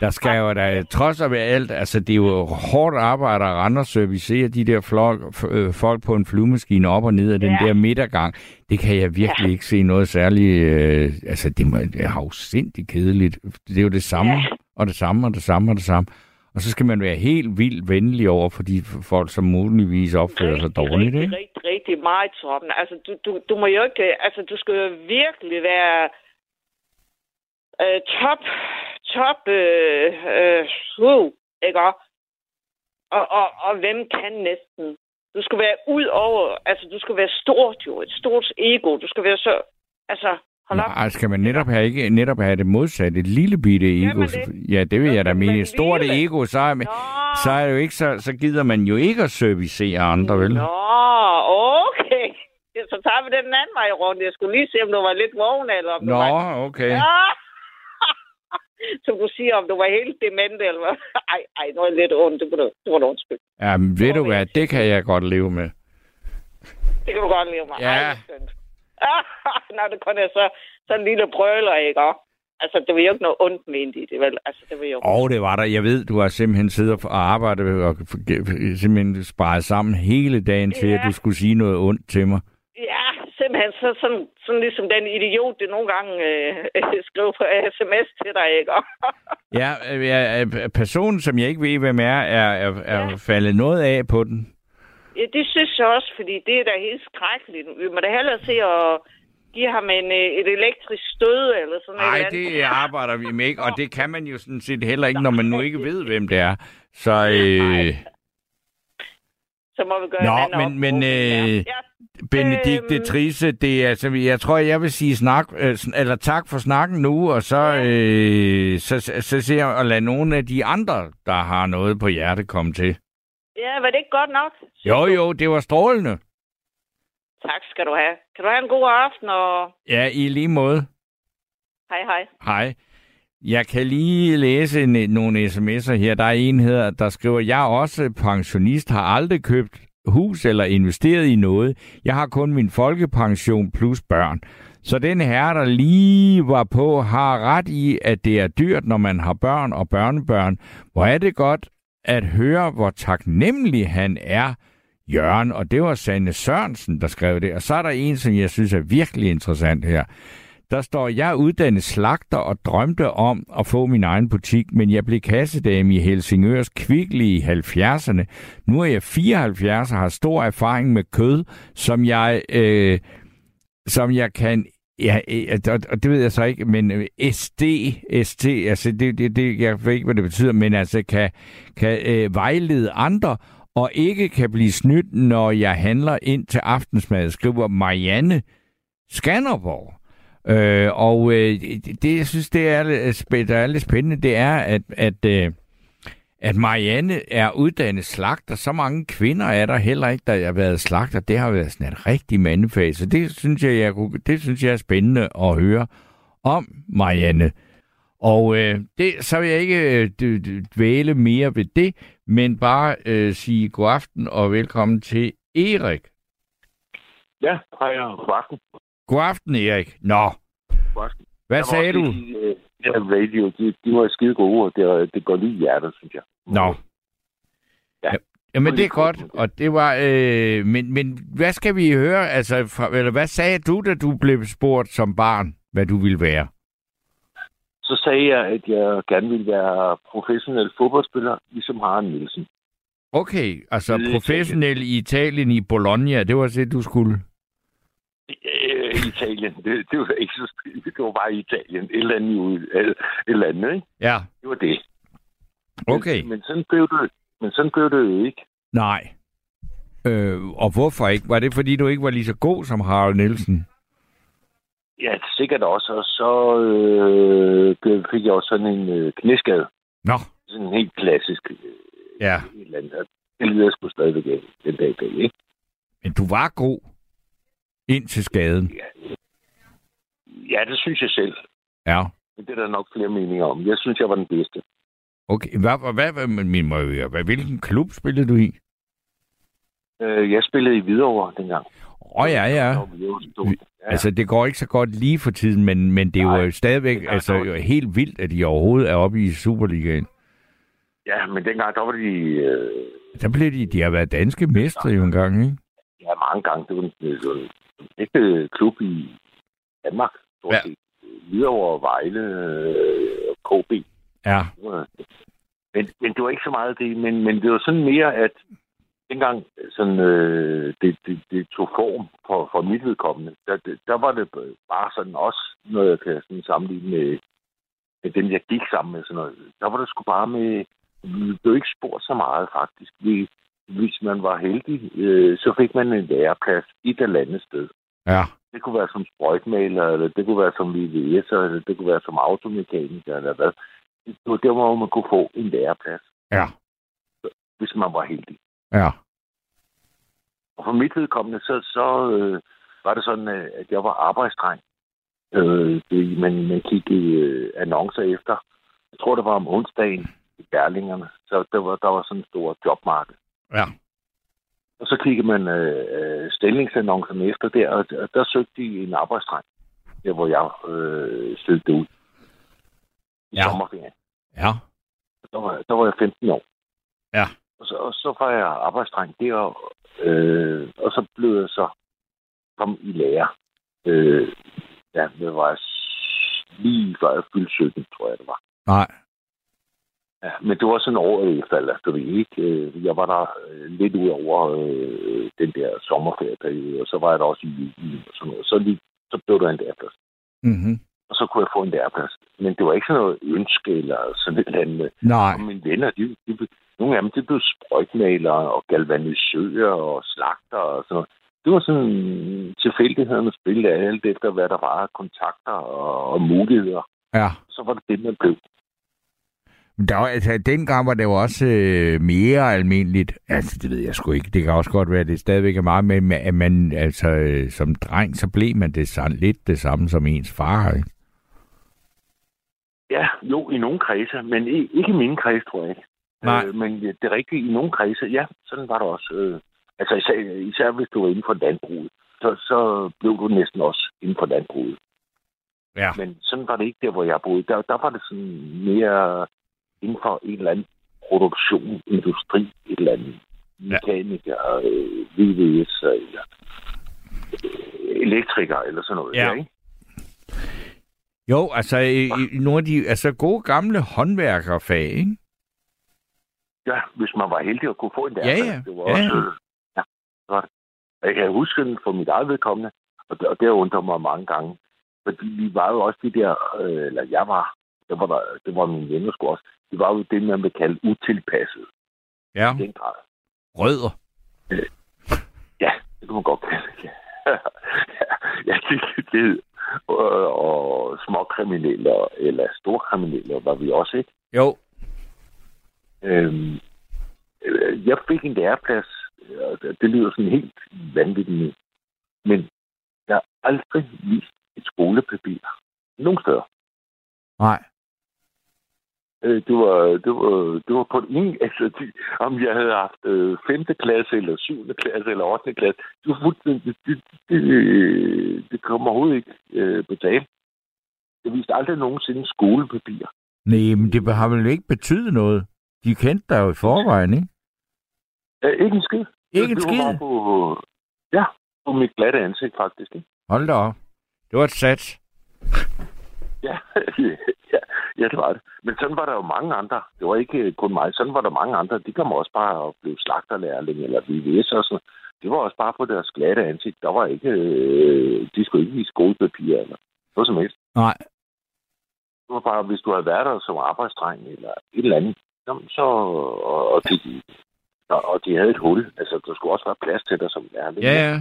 der skal jo da, trods af alt, altså det er jo hårdt arbejde at rende og servicere de der flok, øh, folk på en flyvemaskine op og ned af den ja. der midtergang. Det kan jeg virkelig ja. ikke se noget særligt, øh, altså det, må, det er jo sindssygt kedeligt. Det er jo det samme, ja. og det samme, og det samme, og det samme. Og så skal man være helt vildt venlig over for de folk, som muligvis opfører rigtig, sig dårligt, rigtig, ikke? Rigtig, rigtig meget sådan. Altså, du, du, du må jo ikke... Altså, du skal jo virkelig være øh, top, top, øh, øh, uh, ikke? Og, og, og hvem kan næsten? Du skal være ud over... Altså, du skal være stort jo. Et stort ego. Du skal være så... Altså, Nej, skal man netop have, ikke, netop have det modsatte, et lille bitte ego? Det? Ja, det vil jeg da mene. Stort ego, så er, så er det jo ikke, så, så gider man jo ikke at servicere andre, vel? Nå, okay. Så tager vi den anden vej rundt. Jeg skulle lige se, om du var lidt vågen, eller om Nå, du var... okay. Ja. Så du siger, om du var helt dement, eller hvad? Ej, ej, nu er jeg lidt ondt. Det må du, det må du undskylde. Ja, men ved du hvad, det kan jeg godt leve med. Det kan du godt leve med. Ja. Ej, Nå, det kun er så, så en lille brøler, ikke? Altså, det var jo ikke noget ondt ment i det, vel? Altså, det var jo... Og det var der. Jeg ved, du har simpelthen siddet og arbejdet og simpelthen sparet sammen hele dagen til, ja. at du skulle sige noget ondt til mig. Ja, simpelthen. Så, sådan, sådan ligesom den idiot, det nogle gange øh, skriver på sms til dig, ikke? ja, øh, ja, øh, personen, som jeg ikke ved, hvem er, er, er, er ja. faldet noget af på den. Ja, det synes jeg også, fordi det er da helt skrækkeligt. Vi må da hellere se at give ham en, øh, et elektrisk stød eller sådan noget. Nej, det arbejder vi med ikke, og det kan man jo sådan set heller ikke, når man nu ikke ved, hvem det er. Så, øh... Så må vi gøre Nå, men, men øh, ja. Benedikte øhm... Trisse, det er, altså, jeg tror, jeg vil sige snak, øh, eller tak for snakken nu, og så, øh, så, så, så ser jeg at lade nogle af de andre, der har noget på hjerte, komme til. Ja, var det ikke godt nok? Jo, jo, det var strålende. Tak skal du have. Kan du have en god aften? Og... Ja, i lige måde. Hej, hej. Hej. Jeg kan lige læse en, nogle sms'er her. Der er en her, der skriver, jeg er også pensionist, har aldrig købt hus eller investeret i noget. Jeg har kun min folkepension plus børn. Så den her, der lige var på, har ret i, at det er dyrt, når man har børn og børnebørn. Hvor er det godt, at høre, hvor taknemmelig han er, Jørgen, og det var Sanne Sørensen, der skrev det. Og så er der en, som jeg synes er virkelig interessant her. Der står, jeg er uddannet slagter og drømte om at få min egen butik, men jeg blev kassedame i Helsingørs kviklige i 70'erne. Nu er jeg 74 og har stor erfaring med kød, som jeg, øh, som jeg kan Ja, øh, og og det ved jeg så ikke, men øh, SD, ST, altså det, det, det, jeg ved ikke, hvad det betyder, men altså kan, kan øh, vejlede andre, og ikke kan blive snydt, når jeg handler ind til aftensmad, skriver Marianne Skanderborg. Øh, og øh, det, jeg synes, det er, øh, der er lidt spændende, det er, at, at, øh, at Marianne er uddannet slagter. Så mange kvinder er der heller ikke, der har været slagter. Det har været sådan et rigtig mandefag. Så det synes jeg, jeg, det synes jeg er spændende at høre om Marianne. Og øh, det, så vil jeg ikke øh, dvæle mere ved det, men bare øh, sige god aften og velkommen til Erik. Ja, hej og god aften. God aften, Erik. Nå. God aften. Hvad sagde du? Sige, øh, ja, radio, de, de var skide gode, og det, det går lige i hjertet, synes jeg. Nå. Ja. Jamen, det er godt, og det var... Øh, men, men hvad skal vi høre? Altså, fra, eller hvad sagde du, da du blev spurgt som barn, hvad du ville være? Så sagde jeg, at jeg gerne ville være professionel fodboldspiller, ligesom Harald Nielsen. Okay, altså det professionel i Italien i Bologna, det var det, du skulle? Øh, Italien, det, det var ikke så det var bare Italien. Et eller andet, et eller andet ikke? Ja. Det var det. Okay. Men, men, sådan blev det, men sådan blev det jo ikke. Nej. Øh, og hvorfor ikke? Var det, fordi du ikke var lige så god som Harald Nielsen? Ja, sikkert også. Og så øh, fik jeg også sådan en øh, knæskade. Nå. Sådan en helt klassisk. Øh, ja. Et eller andet. Det lyder sgu stadigvæk den dag i dag, ikke? Men du var god ind til skaden. Ja. ja, det synes jeg selv. Ja. Men det er der nok flere meninger om. Jeg synes, jeg var den bedste. Okay, hvad, hvad, hvad, min, hvad, hvilken klub spillede du i? Øh, jeg spillede i Hvidovre dengang. Åh oh, ja, ja. Altså, det går ikke så godt lige for tiden, men, men det er Nej, jo stadigvæk altså, jo helt vildt, at de overhovedet er oppe i Superligaen. Ja, men dengang, der var de... Øh... Der blev de... De har været danske mestre jo engang, ikke? Ja, mange gange. Det var det var ægte klub i Danmark. Ja. Hvidovre, Vejle og øh, KB. Ja. Men, men det var ikke så meget det, men, men det var sådan mere, at dengang sådan, øh, det, det, det tog form for, for mit vedkommende, der, der var det bare sådan også noget, jeg kan sådan sammenligne med, med dem, jeg gik sammen med. Sådan noget. Der var det sgu bare med, vi blev ikke spurgt så meget faktisk. Vi, hvis man var heldig, øh, så fik man en læreplads et eller andet sted. Ja. Det kunne være som sprøjtmaler, eller det kunne være som VVS'er, eller det kunne være som automekaniker, eller hvad. Det var der, hvor man kunne få en læreplads. Ja. Hvis man var heldig. Ja. Og for mit vedkommende, så, så øh, var det sådan, øh, at jeg var arbejdsdreng. Øh, det, man, man kiggede øh, annoncer efter. Jeg tror, det var om onsdagen i Berlingerne. Så der var, der var sådan en stor jobmarked. Ja. Og så kiggede man øh, stillingsannoncerne efter der, og der, der søgte de en arbejdsdreng. Der, hvor jeg øh, søgte ud. I ja. sommerferien. Ja. Der var, der var jeg 15 år. Ja. Og så, og så var jeg arbejdsdreng der, og, øh, og så blev jeg så kom i lærer. Øh, ja, det var lige før jeg fyldte 17, tror jeg, det var. Nej. Ja, men det var sådan år efter, eller du ved ikke. Øh, jeg var der øh, lidt ud over øh, den der sommerferieperiode, og så var jeg der også i juli og sådan noget. Så, lige, så blev der en læreplads. Mm-hmm. Og så kunne jeg få en læreplads. Men det var ikke sådan noget ønske eller sådan et eller andet. Nej. Og mine venner, de, de, nogle af dem, de blev sprøjtmalere og galvanisører og slagter og sådan noget. Det var sådan tilfældighedernes spil af alt efter, hvad der var kontakter og, og muligheder. Ja. Så var det det, man blev. Der var, altså, dengang var det jo også øh, mere almindeligt. Altså, det ved jeg sgu ikke. Det kan også godt være, at det stadigvæk er meget med, at man, altså, øh, som dreng, så blev man det sådan, lidt det samme som ens far, ikke? Ja, jo, i nogle kredse, men ikke i mine kreds, tror jeg ikke. Nej. Øh, men det er rigtigt, i nogle kredse, ja, sådan var det også. Øh, altså især, især hvis du var inden for landbruget, så, så blev du næsten også inden for landbruget. Ja. Men sådan var det ikke der, hvor jeg boede. Der, der var det sådan mere inden for en eller anden produktion, industri, et eller andet mekaniker, øh, VVS eller øh, elektriker eller sådan noget. Ja. Der, ikke? Jo, altså i nogle af de altså, gode gamle håndværkerfag, ikke? Ja, hvis man var heldig at kunne få en der. Ja, ja. Det var ja, også, øh, ja. godt. Jeg kan huske den for mit eget vedkommende, og det, og det undrer mig mange gange. Fordi vi var jo også de der, øh, eller jeg var, det var, der, det var min venner sgu også, det var jo det, man vil kalde utilpasset. Ja. I den grad. Rødder. Øh, ja, det kan man godt kalde det. ja, ja det, det, og, og småkriminelle, eller storkriminelle var vi også, ikke? Jo. Øhm, øh, jeg fik en læreplads, og det lyder sådan helt vanvittigt, men jeg har aldrig vist et skolepapir. Nogen steder. Nej. Øh, det var, det var, det var på ingen, altså, de, om jeg havde haft øh, 5. klasse, eller 7. klasse, eller 8. klasse, det var fuldstændig, det, det, det, det kommer overhovedet ikke øh, på tale. Jeg viste aldrig nogensinde skolepapir. Nej, men det har vel ikke betydet noget? De kendte dig jo i forvejen, ikke? Ja, ikke en skid. Ikke en skid? På, ja, på mit glatte ansigt, faktisk. Ikke? Hold da op. Det var et sats. Ja, ja, ja, det var det. Men sådan var der jo mange andre. Det var ikke kun mig. Sådan var der mange andre. De kom også bare og blev slagterlærling eller VVS og sådan Det var også bare på deres glatte ansigt. Der var ikke... Øh, de skulle ikke i skolepapir eller noget som helst. Nej. Det var bare, hvis du havde været der som arbejdsdreng eller et eller andet, så... Og, og de, Og, og de havde et hul. Altså, der skulle også være plads til dig som lærling. Ja, ja.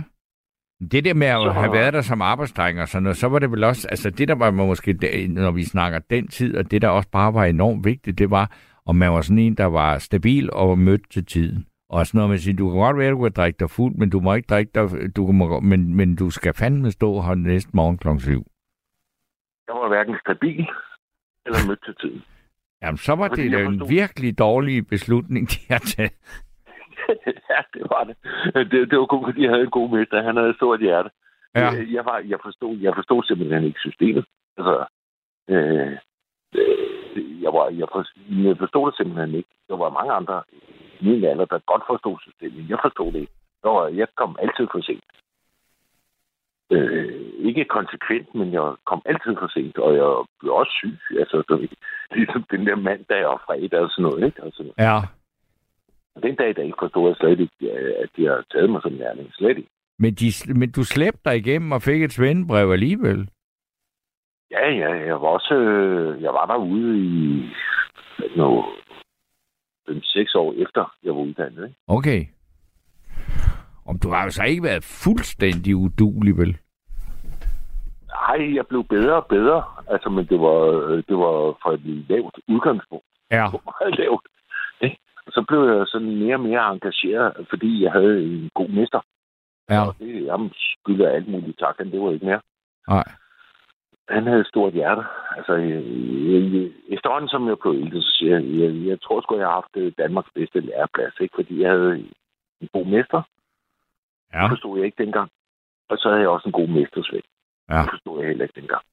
Det der med at have været der som arbejdsdreng og sådan noget, så var det vel også, altså det der var måske, når vi snakker den tid, og det der også bare var enormt vigtigt, det var, om man var sådan en, der var stabil og mødt til tiden. Og sådan noget med at sige, du kan godt være, at du kan drikke dig fuld, men du må ikke drikke dig, du må, men, men du skal fandme stå her næste morgen kl. 7. Jeg var hverken stabil eller mødt til tiden. Jamen, så var Fordi det en virkelig dårlig beslutning, de har taget. ja, det var det. det. Det var kun, fordi jeg havde en god mester. Han havde et stort hjerte. Ja. Jeg, jeg, var, jeg, forstod, jeg forstod simpelthen ikke systemet. Altså, øh, øh, jeg, var, jeg, forstod, jeg forstod det simpelthen ikke. Der var mange andre i min alder, der godt forstod systemet. Jeg forstod det ikke. Jeg, jeg kom altid for sent. Øh, ikke konsekvent, men jeg kom altid for sent, og jeg blev også syg. Altså, det, ligesom den der mandag og fredag og sådan noget. Ikke? Altså, ja. Den dag, der ikke forstod jeg slet ikke, at de har taget mig som lærling. Slet ikke. Men, de, men du slæbte dig igennem og fik et svendebrev alligevel? Ja, ja. Jeg var også... Øh, jeg var derude i... Noget, seks år efter, jeg var uddannet. Ikke? Okay. Om du har så ikke været fuldstændig udulig, vel? Nej, jeg blev bedre og bedre. Altså, men det var, det var for et lavt udgangspunkt. Ja. Det var meget lavt. Ikke? Så blev jeg sådan mere og mere engageret, fordi jeg havde en god mester. Ja. Og det, jamen, skylder alt muligt tak, det var ikke mere. Nej. Han havde et stort hjerte. Altså, jeg, jeg, efterhånden som jeg blev ældre, så siger jeg, jeg, jeg tror sgu, jeg har haft øh, Danmarks bedste læreplads, ikke? fordi jeg havde en god mester. Ja. Det forstod jeg ikke dengang. Og så havde jeg også en god mestersvend. Ja. Det forstod jeg heller ikke dengang.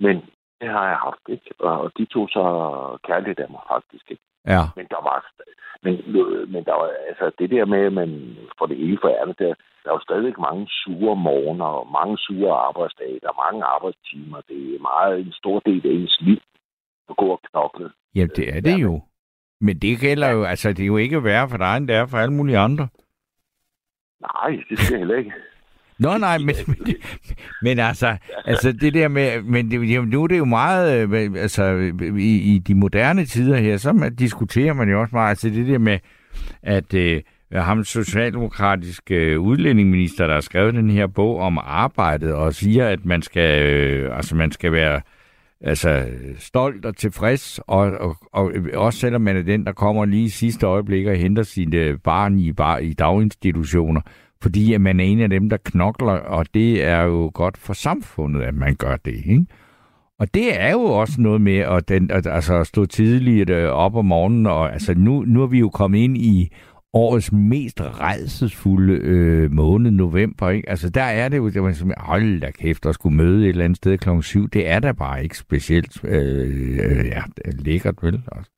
Men det har jeg haft, ikke? Og de tog så kærligt af mig, faktisk, ikke? Ja. Men der var, men, men der var, altså det der med, at man får det hele for ærligt, der, der er jo stadigvæk mange sure morgener, og mange sure arbejdsdage, der er mange arbejdstimer. Det er meget en stor del af ens liv, at gå og knokle. Ja, det er det jo. Men det gælder jo, altså det er jo ikke værre for dig, end det er for alle mulige andre. Nej, det skal jeg heller ikke. Nå nej, men, men, men altså, altså det der med, men det, nu er det jo meget, øh, altså i, i de moderne tider her, så diskuterer man jo også meget, altså det der med, at øh, ham socialdemokratiske øh, udlændingeminister, der har skrevet den her bog om arbejdet, og siger, at man skal, øh, altså man skal være altså, stolt og tilfreds, og, og, og også selvom man er den, der kommer lige i sidste øjeblik og henter sine barn i, bar, i daginstitutioner, fordi at man er en af dem, der knokler, og det er jo godt for samfundet, at man gør det. Ikke? Og det er jo også noget med at, den, at altså, stå tidligt øh, op om morgenen, og altså, nu, nu er vi jo kommet ind i årets mest redselsfulde øh, måned, november. Ikke? Altså, der er det jo, der man som, hold da kæft, at skulle møde et eller andet sted klokken 7. Det er da bare ikke specielt øh, øh, ja, lækkert, vel? Altså.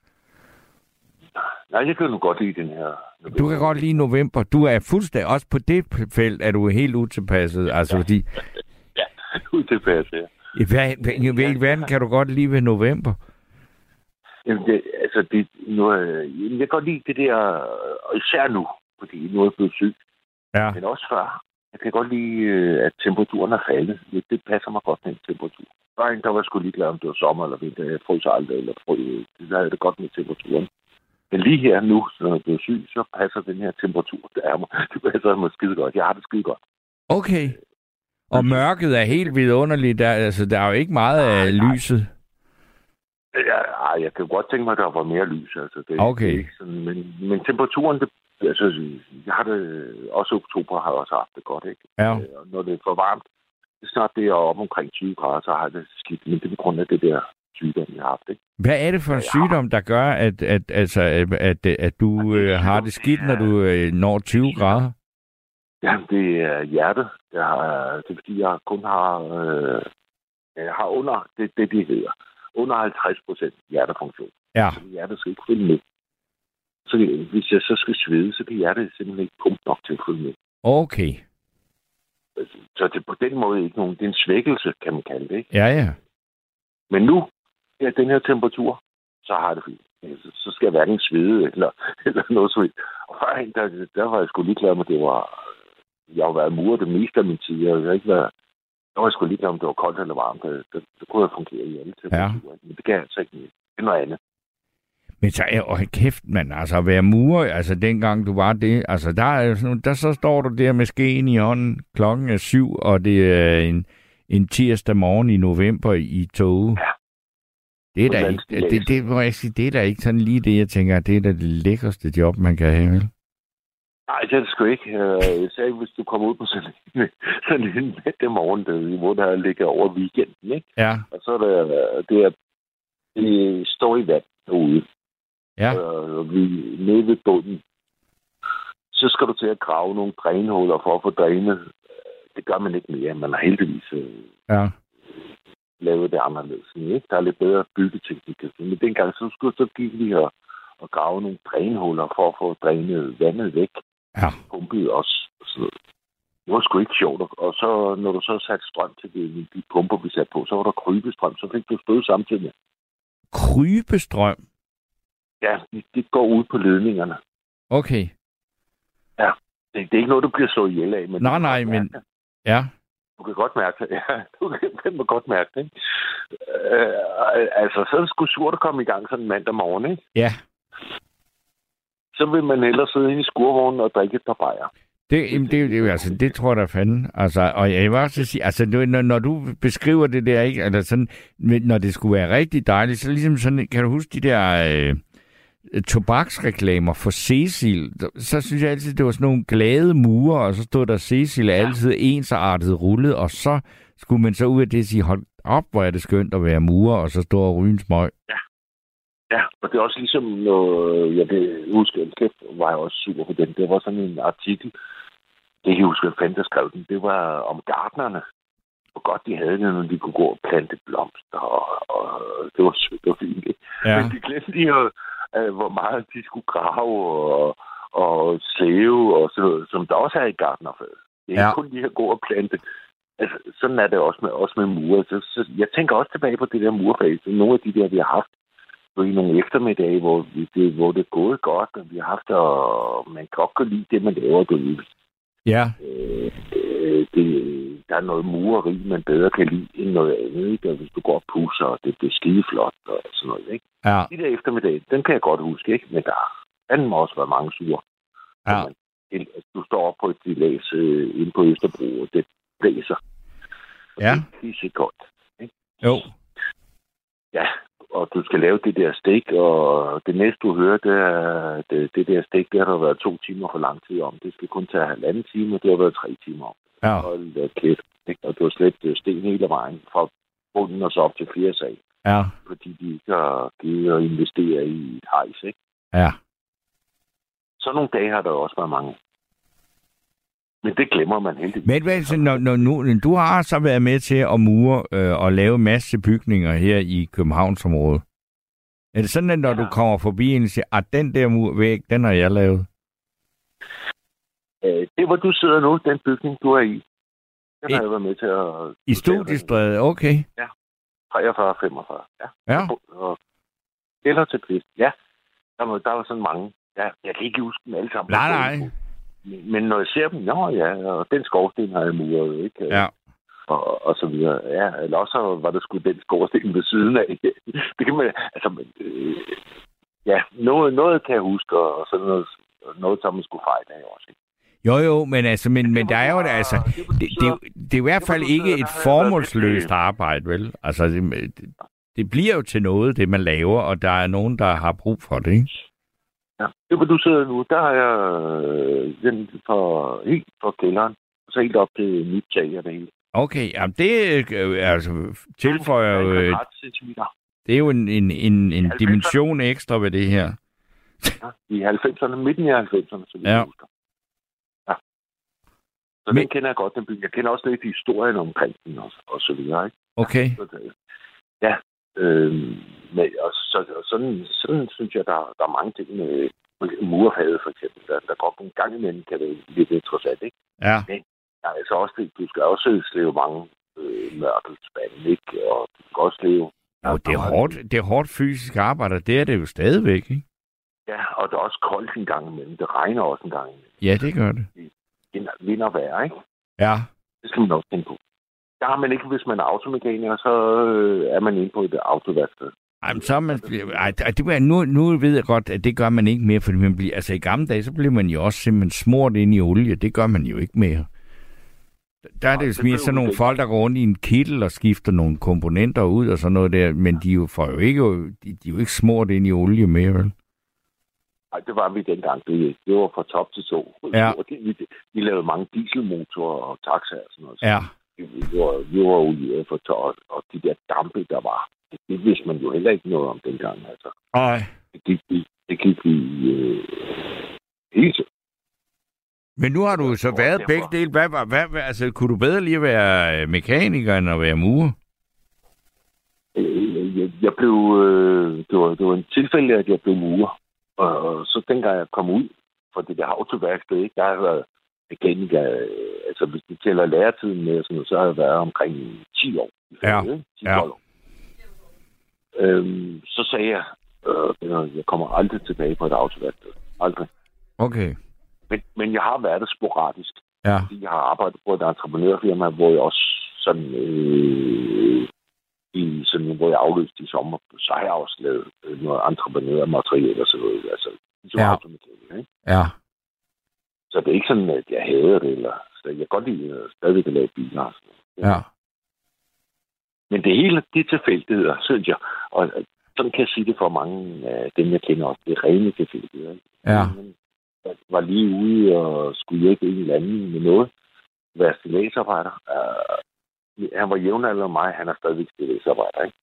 Nej, jeg kan nu godt lide den her. November. Du kan godt lide november. Du er fuldstændig, også på det felt er du helt utilpasset, altså ja. fordi... ja, utilpasset, ja. I hvilken verden kan du godt lide ved november? Jamen, det, altså, det, nu, jeg kan godt lide det der, og især nu, fordi nu er jeg blevet syg. Ja. Men også før. Jeg kan godt lide, øh, at temperaturen er faldet. Det passer mig godt med temperatur. Før der var sgu ligeglad, om det var sommer eller vinter. Jeg frøs aldrig, eller frøs. Det havde det godt med temperaturen. Men lige her nu, når jeg bliver syg, så passer den her temperatur, der er mig, det passer mig skide godt. Jeg har det skide godt. Okay. Og mørket er helt vidunderligt. Der, altså, der er jo ikke meget af nej, lyset. Ja, ej, jeg kan godt tænke mig, at der var mere lys. Altså, det, okay. Det er ikke sådan, men, men temperaturen, det, altså, jeg har det, også oktober har jeg også haft det godt, ikke? Ja. Øh, når det er for varmt, snart det er op omkring 20 grader, så har jeg det skidt. Men det er på grund af det der sygdom, jeg har haft. Ikke? Hvad er det for en sygdom, der gør, at, at, altså, at, at, at du øh, har det skidt, når du øh, når 20 grader? Jamen, det er hjertet. Jeg har, det er fordi, jeg kun har, øh, jeg har under, det, det de hedder, under 50 procent hjertefunktion. Ja. Så hjertet skal ikke følge med. Så hvis jeg så skal svede, så kan hjertet simpelthen ikke pumpe nok til at følge med. Okay. Så det er på den måde ikke nogen, det er en svækkelse, kan man kalde det, ikke? Ja, ja. Men nu, ja, den her temperatur, så har det fint. Så skal jeg hverken svede eller, eller noget så Og der, der var jeg sgu ligeglad med, det var... Jeg har været murer det meste af min tid. Jeg har ikke været... Der var jeg sgu ligeglad, om det var koldt eller varmt. Det, det, det kunne jeg fungere i alle temperaturer. Ja. Men det kan jeg altså ikke. Det er noget andet. Men så, og kæft, man, altså at være murer, altså dengang du var det, altså der, er der så står du der med skeen i hånden, klokken er syv, og det er en, en tirsdag morgen i november i tog. Ja. Det er da ikke, det, det, må jeg sige, det er da ikke sådan lige det, jeg tænker, det er da det lækreste job, man kan have, vel? Nej, det er det sgu ikke. Øh, jeg sagde, hvis du kommer ud på sådan en, sådan en mandag morgen, der, hvor der ligger over weekenden, ikke? Ja. Og så er der, det er, det står i vand derude. Ja. Og vi nede ved bunden. Så skal du til at grave nogle drænhuller for at få drænet. Det gør man ikke mere. Man har heldigvis øh, ja. Lavet det anderledes. Ikke? Der er lidt bedre byggeteknik. Men dengang så skulle så gik vi her og grave nogle drænhuller for at få drænet vandet væk. Ja. Pumpede også. Så det var sgu ikke sjovt. Og så, når du så satte strøm til de, de pumper, vi satte på, så var der krybestrøm. Så fik du stød samtidig. Krybestrøm? Ja, det, det går ud på ledningerne. Okay. Ja, det, det er ikke noget, du bliver slået ihjel af. Men nej, nej, men... Ja. Du kan godt mærke det. Ja, du kan, godt mærke det. Ikke? Øh, altså, så sgu surt komme i gang sådan mandag morgen, ikke? Ja. Så vil man hellere sidde inde i skurvognen og drikke et par bajer. Det, det, det, det, altså, det tror jeg da fanden. Altså, og jeg vil også sige, altså, når, når du beskriver det der, ikke, eller sådan, når det skulle være rigtig dejligt, så ligesom sådan, kan du huske de der øh, tobaksreklamer for Cecil? Så synes jeg altid, det var sådan nogle glade murer, og så stod der Cecil ja. altid ensartet rullet, og så skulle man så ud af det sige, hold op, hvor er det skønt at være murer, og så stå og ryge en smøg. Ja. Ja, og det er også ligesom, når jeg kan huske, at kæft var jeg også super på den. Det var sådan en artikel, det kan jeg huske, hvem der skrev den. Det var om gardnerne. Hvor godt de havde det, når de kunne gå og plante blomster. Og, og det var sødt og fint. Ja. Men de glemte lige, uh, hvor meget de skulle grave og, og slæve og sådan noget, som der også er i gardnerfaget. Det er ja. ikke kun lige at gå og plante. Altså, sådan er det også med, også med murer. Så, så, jeg tænker også tilbage på det der murfag. Nogle af de der, vi har haft i nogle eftermiddage, hvor, det, hvor det er gået godt, og vi har haft, og man kan godt kunne lide det, man laver derude. Ja. Øh, det, der er noget mureri, man bedre kan lide end noget andet. Ikke? Og hvis du går og pusser, og det bliver skideflot og sådan noget. Ikke? Ja. De der eftermiddage, den kan jeg godt huske, ikke? men der er må også være mange sure. Ja. Man, du står op på et stilas øh, inde på Østerbro, og det blæser. Og ja. Det er godt. Ikke? Jo. Ja, og du skal lave det der stik, og det næste, du hører, det er, det, det der stik, det har der været to timer for lang tid om. Det skal kun tage halvanden time, og det har været tre timer om. Ja. Og, det kæft, ikke? og du har slet sten hele vejen fra bunden og så op til flere sag. Ja. Fordi de ikke har givet at investere i et hejs, ikke? Ja. Så nogle dage har der også været mange. Men det glemmer man heldigvis. Men hvad, når, når nu, du har så været med til at mure øh, og lave masse bygninger her i Københavnsområdet. Er det sådan, at når ja. du kommer forbi en og siger, at den der murvæg, den har jeg lavet? Øh, det hvor du sidder nu, den bygning, du er i, den I, har jeg været med til at... I studiestræde, okay. Ja, 43-45, ja. Ja. Og, eller til kvist, ja. Der var, der var sådan mange. Ja, jeg kan ikke huske dem alle sammen. Nej, nej. Men når jeg ser dem, nå ja, og den skorsten har jeg muret, ikke? Ja. Og, og så videre. Ja, eller også var der sgu den skorsten ved siden af. det kan man, altså, øh, ja, noget, noget kan jeg huske, og sådan noget, noget som man skulle fejle af også, ikke? Jo, jo, men altså, men, men der er jo altså, det, det, det er i hvert fald ikke et formålsløst arbejde, vel? Altså, det, det bliver jo til noget, det man laver, og der er nogen, der har brug for det, ikke? Ja, det hvor du sidder nu, der har jeg øh, den for, helt fra kælderen, og så helt op til mit tag og det hele. Okay, jamen det øh, altså, tilføjer jo... Øh, det er jo en, en, en, en dimension ekstra ved det her. Ja, I 90'erne, midten af 90'erne, så ja. husker. Så Men... den kender jeg godt, den by. Jeg kender også lidt historien omkring den og, og så videre, ikke? Okay. Ja, så, ja øh, men, og, så, og sådan, sådan synes jeg, der, der er mange ting med, murfaget, for eksempel. Der, der går en gang imellem, kan det lidt interessant, ikke? Ja. Men ja, altså også, det, du skal også slæve mange øh, mørkelspande, ikke? Og du skal også slæve... Jo, det er, hårdt, det er hårdt fysisk arbejde, det er det jo stadigvæk, ikke? Ja, og det er også koldt en gang imellem. Det regner også en gang imellem. Ja, det gør det. Det vinder vejr, ikke? Ja. Det skal man også tænke på. Der har man ikke, hvis man er automekaniker, så øh, er man inde på et autoværksted. Ej, så man, ej, det, nu, nu ved jeg godt, at det gør man ikke mere, fordi man bliver, altså i gamle dage, så bliver man jo også simpelthen smurt ind i olie. Det gør man jo ikke mere. Der er det jo mere sådan nogle folk, der går rundt i en kittel og skifter nogle komponenter ud og sådan noget der, men de jo får jo ikke, de, de er jo ikke smurt ind i olie mere, vel? Nej, det var vi dengang. Det, det var fra top til to. Ja. Vi, vi lavede mange dieselmotorer og taxaer og sådan noget. Ja. Vi, vi var, vi var olieret for tøj, og de der dampe, der var, det, det vidste man jo heller ikke noget om dengang. Altså. Nej. Det gik vi, det gik vi øh, hele tiden. Men nu har du så været begge dele. Hvad, hvad, hvad, altså, kunne du bedre lige være øh, mekaniker end at være murer? Øh, jeg, jeg blev... Øh, det, var, det var en tilfælde, at jeg blev murer. Og så dengang jeg kom ud fra det der autoværksted, ikke, der har jeg været mekaniker, altså hvis du tæller læretiden med, sådan så har jeg været omkring 10 år. Ja. 10 ja. år. Øhm, så sagde jeg, øh, jeg kommer aldrig tilbage på et autoværksted. Aldrig. Okay. Men, men jeg har været det sporadisk. Ja. Fordi jeg har arbejdet på et entreprenørfirma, hvor jeg også sådan, øh, i, sådan, hvor jeg afløste i sommer, så har jeg også lavet øh, noget entreprenørmateriale og sådan noget. Altså, ligesom Ja. ikke? Ja. Så det er ikke sådan, at jeg hader det, eller så jeg kan godt lide at stadigvæk at lave biler. og sådan noget. Ja. Men det hele, det er tilfældigheder, synes jeg. Og øh, sådan kan jeg sige det for mange af dem, jeg kender også. Det er rene tilfældigheder. ikke? Ja. Jeg var lige ude og skulle hjælpe en eller anden med noget. Være stilladsarbejder. Uh, han var jævnaldrende med mig. Han er stadigvæk stilladsarbejder, ikke?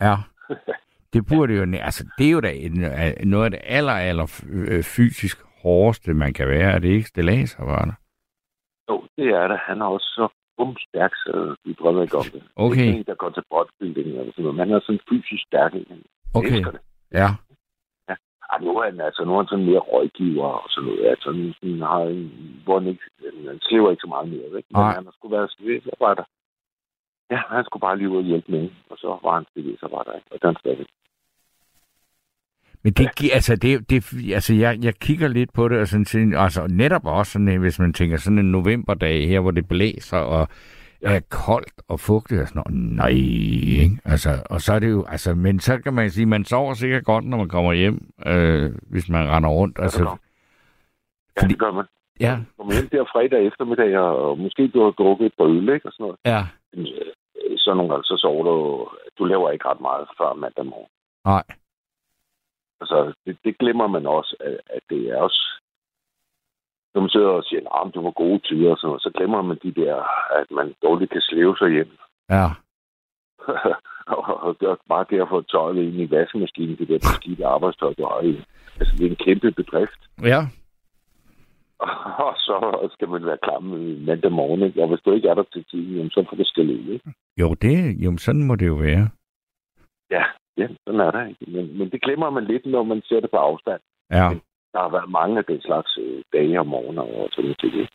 Ja. Det burde jo... Altså, det er jo da en, øh, noget af det aller, aller øh, fysisk hårdeste, man kan være. Er det ikke stilladsarbejder? Jo, det er det. Han er også så bumstærk, så vi drømmer ikke om det. Det er Okay. en, der går til bodybuilding eller sådan noget. Men han er sådan fysisk stærk. Okay. elsker det. Ja. Ej, nu er han, altså, nu er han sådan mere rådgiver og sådan noget. Altså, nu sådan, har en, hvor han ikke, han slæver ikke så meget mere, ikke? Men Nej. han har sgu været stilladsarbejder. Ja, han skulle bare lige ud og hjælpe med, og så var han stilladsarbejder, ikke? Og den stadig. Men det, gi- altså, det, det, altså jeg, jeg kigger lidt på det, og sådan, altså netop også sådan, hvis man tænker sådan en novemberdag her, hvor det blæser, og er koldt og fugtigt, og sådan noget. Nej, ikke? Altså, og så er det jo, altså, men så kan man sige, man sover sikkert godt, når man kommer hjem, øh, hvis man render rundt. Ja, Altså, det Ja, Fordi- det gør man. ja, Kom hjem der fredag eftermiddag, og måske du har drukket et par øl, ikke? Og sådan noget. ja, øh, Så nogle gange, så sover du, du laver ikke ret meget før mandag morgen. nej, Altså, det, det glemmer man også, at, at det er også... Når man sidder og siger, at det var gode tider noget, så glemmer man de der, at man dårligt kan slæve sig hjem. ja, og det er bare derfor tøjet ind i vaskemaskinen, det der beskidte arbejdstøj, du har i. Altså, det er en kæmpe bedrift. ja, Og så skal man være klar med mandag morgen, ikke? Og hvis du ikke er der til tiden, jamen, så får du skille ud, ikke? jo, det, jo, sådan må det jo være. Ja, ja, sådan er det, ikke? Men, men det glemmer man lidt, når man ser det på afstand. Ja, Der har været mange af den slags øh, dage og morgener og sådan noget. ting,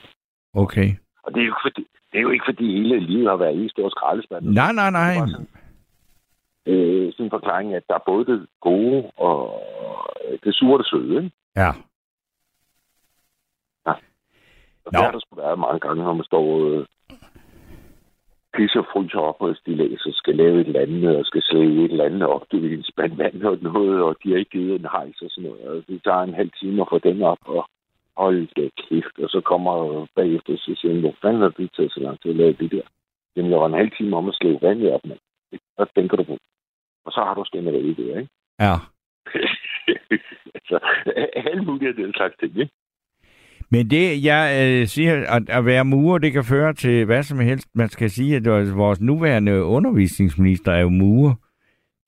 okay. Og det er, jo ikke fordi, det er jo ikke, fordi hele livet har været en stor skraldespand. Nej, nej, nej. Det er sådan, øh, sådan en forklaring, at der er både det gode og det sure og det søde, ikke? Ja, Og Nå. det har der sgu været mange gange, når man står øh, pisser fryser op på stilæs og skal lave et eller andet, og skal slæve et eller andet op, du ved, en spand vand og noget, og de har ikke givet en hejs og sådan noget. Og det tager en halv time at få den op, og hold da kæft, og så kommer jeg bagefter og siger, han, hvor fanden har det taget så lang tid at lave det der? Jamen, jeg var en halv time om at slæve vandet op, mand. Hvad tænker du på? Og så har du skænderi der, ikke? ja. altså, alle mulige af den slags ting, ikke? Men det, jeg øh, siger, at, at være murer, det kan føre til hvad som helst. Man skal sige, at vores nuværende undervisningsminister er jo murer.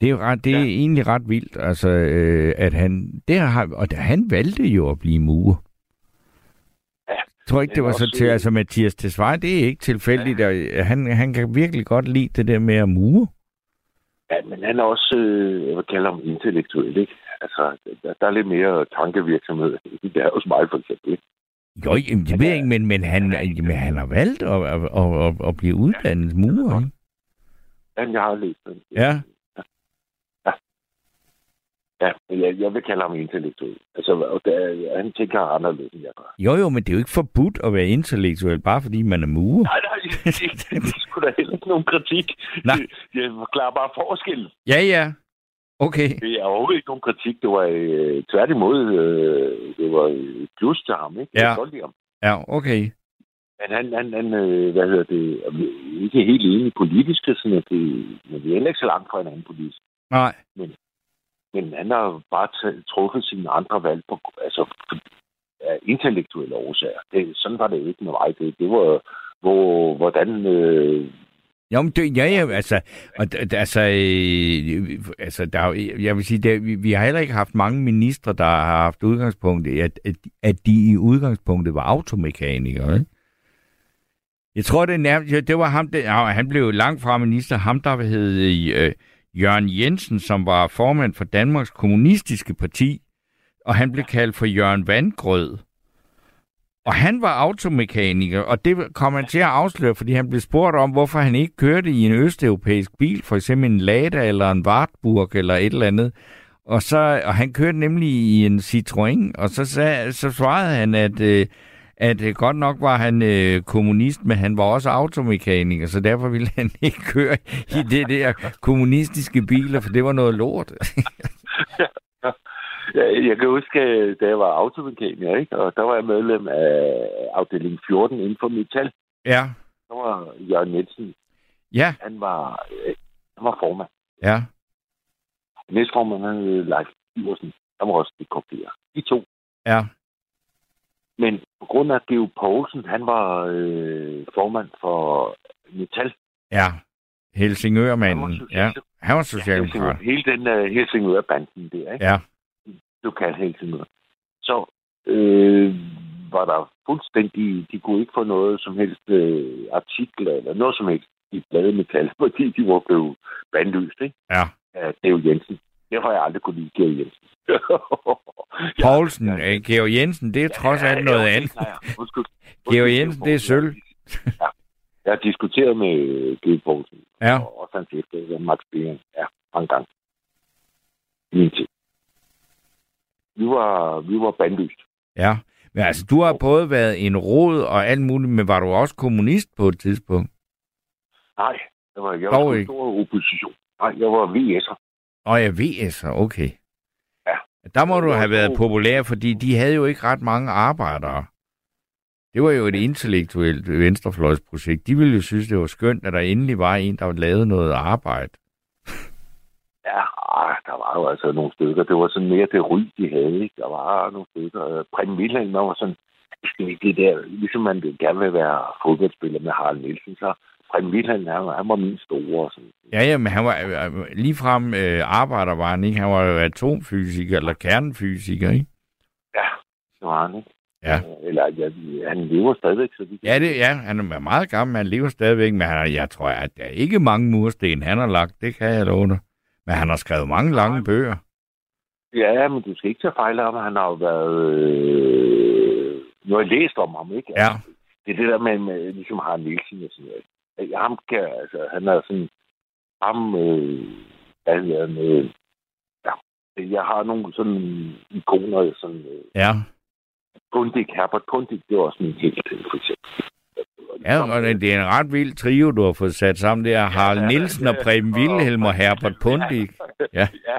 Det er jo ret, det er Ja. egentlig ret vildt, altså, øh, at han, det har, og han valgte jo at blive murer. Ja, Jeg tror ikke, det var så til, øh, altså Mathias Tesfaye, det er ikke tilfældigt. Ja. Han, han kan virkelig godt lide det der med at mure. Ja, men han er også, øh, jeg vil kalde ham intellektuel, ikke? Altså, der, der er lidt mere tankevirksomhed. Det er hos mig, for eksempel. ikke? Jo, jamen, det ved jeg ikke, men, men, han, men han har valgt at, at, at, at, at blive uddannet murer. ikke? Ja, jeg har læst den. Ja. Ja, men jeg, jeg vil kalde ham intellektuel. Altså, og der, han tænker anderledes, end jeg gør. Jo, jo, men det er jo ikke forbudt at være intellektuel, bare fordi man er murer. Nej, nej, det, det, det er sgu da heller ikke nogen kritik. Nej. Jeg forklarer bare forskellen. Ja, ja. Okay. Det er overhovedet ikke nogen kritik. Det var øh, tværtimod, øh, det var et plus til ham, ikke? Ja. Jeg ham. Ja, okay. Men han, han, han øh, hvad hedder det, er ikke helt enig politisk, sådan at det, men det er heller ikke så langt fra anden politisk. Nej. Men han har bare taget, truffet sine andre valg på, altså, af intellektuelle årsager. Det, sådan var det ikke med mig. Det, det var, hvor, hvordan... Øh, Jo, men det, ja, ja, altså, og, altså, øh, altså der, er jeg vil sige, der, vi, vi har heller ikke haft mange ministre, der har haft udgangspunkt i, at, at, at de i udgangspunktet var automekanikere, ikke? Jeg tror, det er nærmest, ja, det var ham, ja, han blev langt fra minister, ham der hed øh, Jørgen Jensen, som var formand for Danmarks Kommunistiske Parti, og han blev kaldt for Jørgen Vandgrød. Og han var automekaniker, og det kom han til at afsløre, fordi han blev spurgt om, hvorfor han ikke kørte i en østeuropæisk bil, for eksempel en Lada eller en Wartburg eller et eller andet. Og, så, og han kørte nemlig i en Citroën, og så, sag, så svarede han, at, øh, at øh, godt nok var han øh, kommunist, men han var også automekaniker, så derfor ville han ikke køre i det der kommunistiske biler, for det var noget lort. Ja, jeg kan huske, da jeg var automekaniker, ikke? og der var jeg medlem af afdeling 14 inden for Metal. ja, Der var Jørgen Nielsen. ja, Han var, øh, han var formand. ja, Næstformand, han hed Leif Iversen. Han var også dekortere. De to. ja, Men på grund af Geo Poulsen, han var øh, formand for Metal. ja. Helsingørmanden, Han var ja. Han var Ja, socialdemokrat. Helsingør. Hele den uh, Helsingør-banden der, ikke? Ja, lokal Helsingør. Så øh, var der fuldstændig, de kunne ikke få noget som helst øh, artikler eller noget som helst i bladet metal, fordi de var blevet bandlyst, ikke? ja. Af Geo Jensen. Derfor har jeg aldrig kunne lide Geo Jensen. Poulsen, ja, Georg Jensen, det er trods alt noget ja, andet. nej, Undskyld. Georg Jensen, det er sølv. Ja. Jeg har diskuteret med Geo Poulsen. Ja. Og hans efter, Max Bering. Ja, mange gange. Min tid. Vi var, vi var bandlyst. Ja, men altså, du har både været en rod og alt muligt, men var du også kommunist på et tidspunkt? Nej, jeg var, jeg Dog var ikke. stor opposition. Nej, jeg var VS'er. Og jeg ved så, okay. Ja. Der må Jeg du have været stor- populær, fordi de havde jo ikke ret mange arbejdere. Det var jo et intellektuelt venstrefløjsprojekt. De ville jo synes, det var skønt, at der endelig var en, der lavede noget arbejde. Ja, der var jo altså nogle stykker. Det var sådan mere det ry, de havde. Ikke? Der var nogle stykker. Øh, Preben Wilhelm var sådan, det er der, ligesom man gerne vil være fodboldspiller med Harald Nielsen, så Preben Wilhelm, han, han var min store. Sådan. Ja, ja, men han var øh, ligefrem øh, arbejder, var han ikke? Han var jo atomfysiker eller kernefysiker, ikke? Ja, det var han, ikke? Ja. Øh, Eller ja, han lever stadigvæk, så vi Ja, det, ja, han er meget gammel, han lever stadigvæk, men han, jeg tror, at der er ikke mange mursten, han har lagt, det kan jeg love dig. Men han har skrevet mange lange bøger. Ja, men du skal ikke tage fejl ham. Han har jo været... Øh... Nu har jeg læst om ham, ikke? Ja, det er det der med, med ligesom Harald Nielsen og sådan noget. Ham kan, altså, han er sådan, ham, øh, hvad hedder han, øh, ja, jeg har nogle sådan ikoner, sådan, øh, ja. Pundik, Herbert Pundik, det er også min helt, for eksempel. Ja, og det det er en ret vild trio, du har fået sat sammen. Det er Harald ja, Nielsen og ja. Preben Wilhelm og Herbert Pundik. Ja. ja,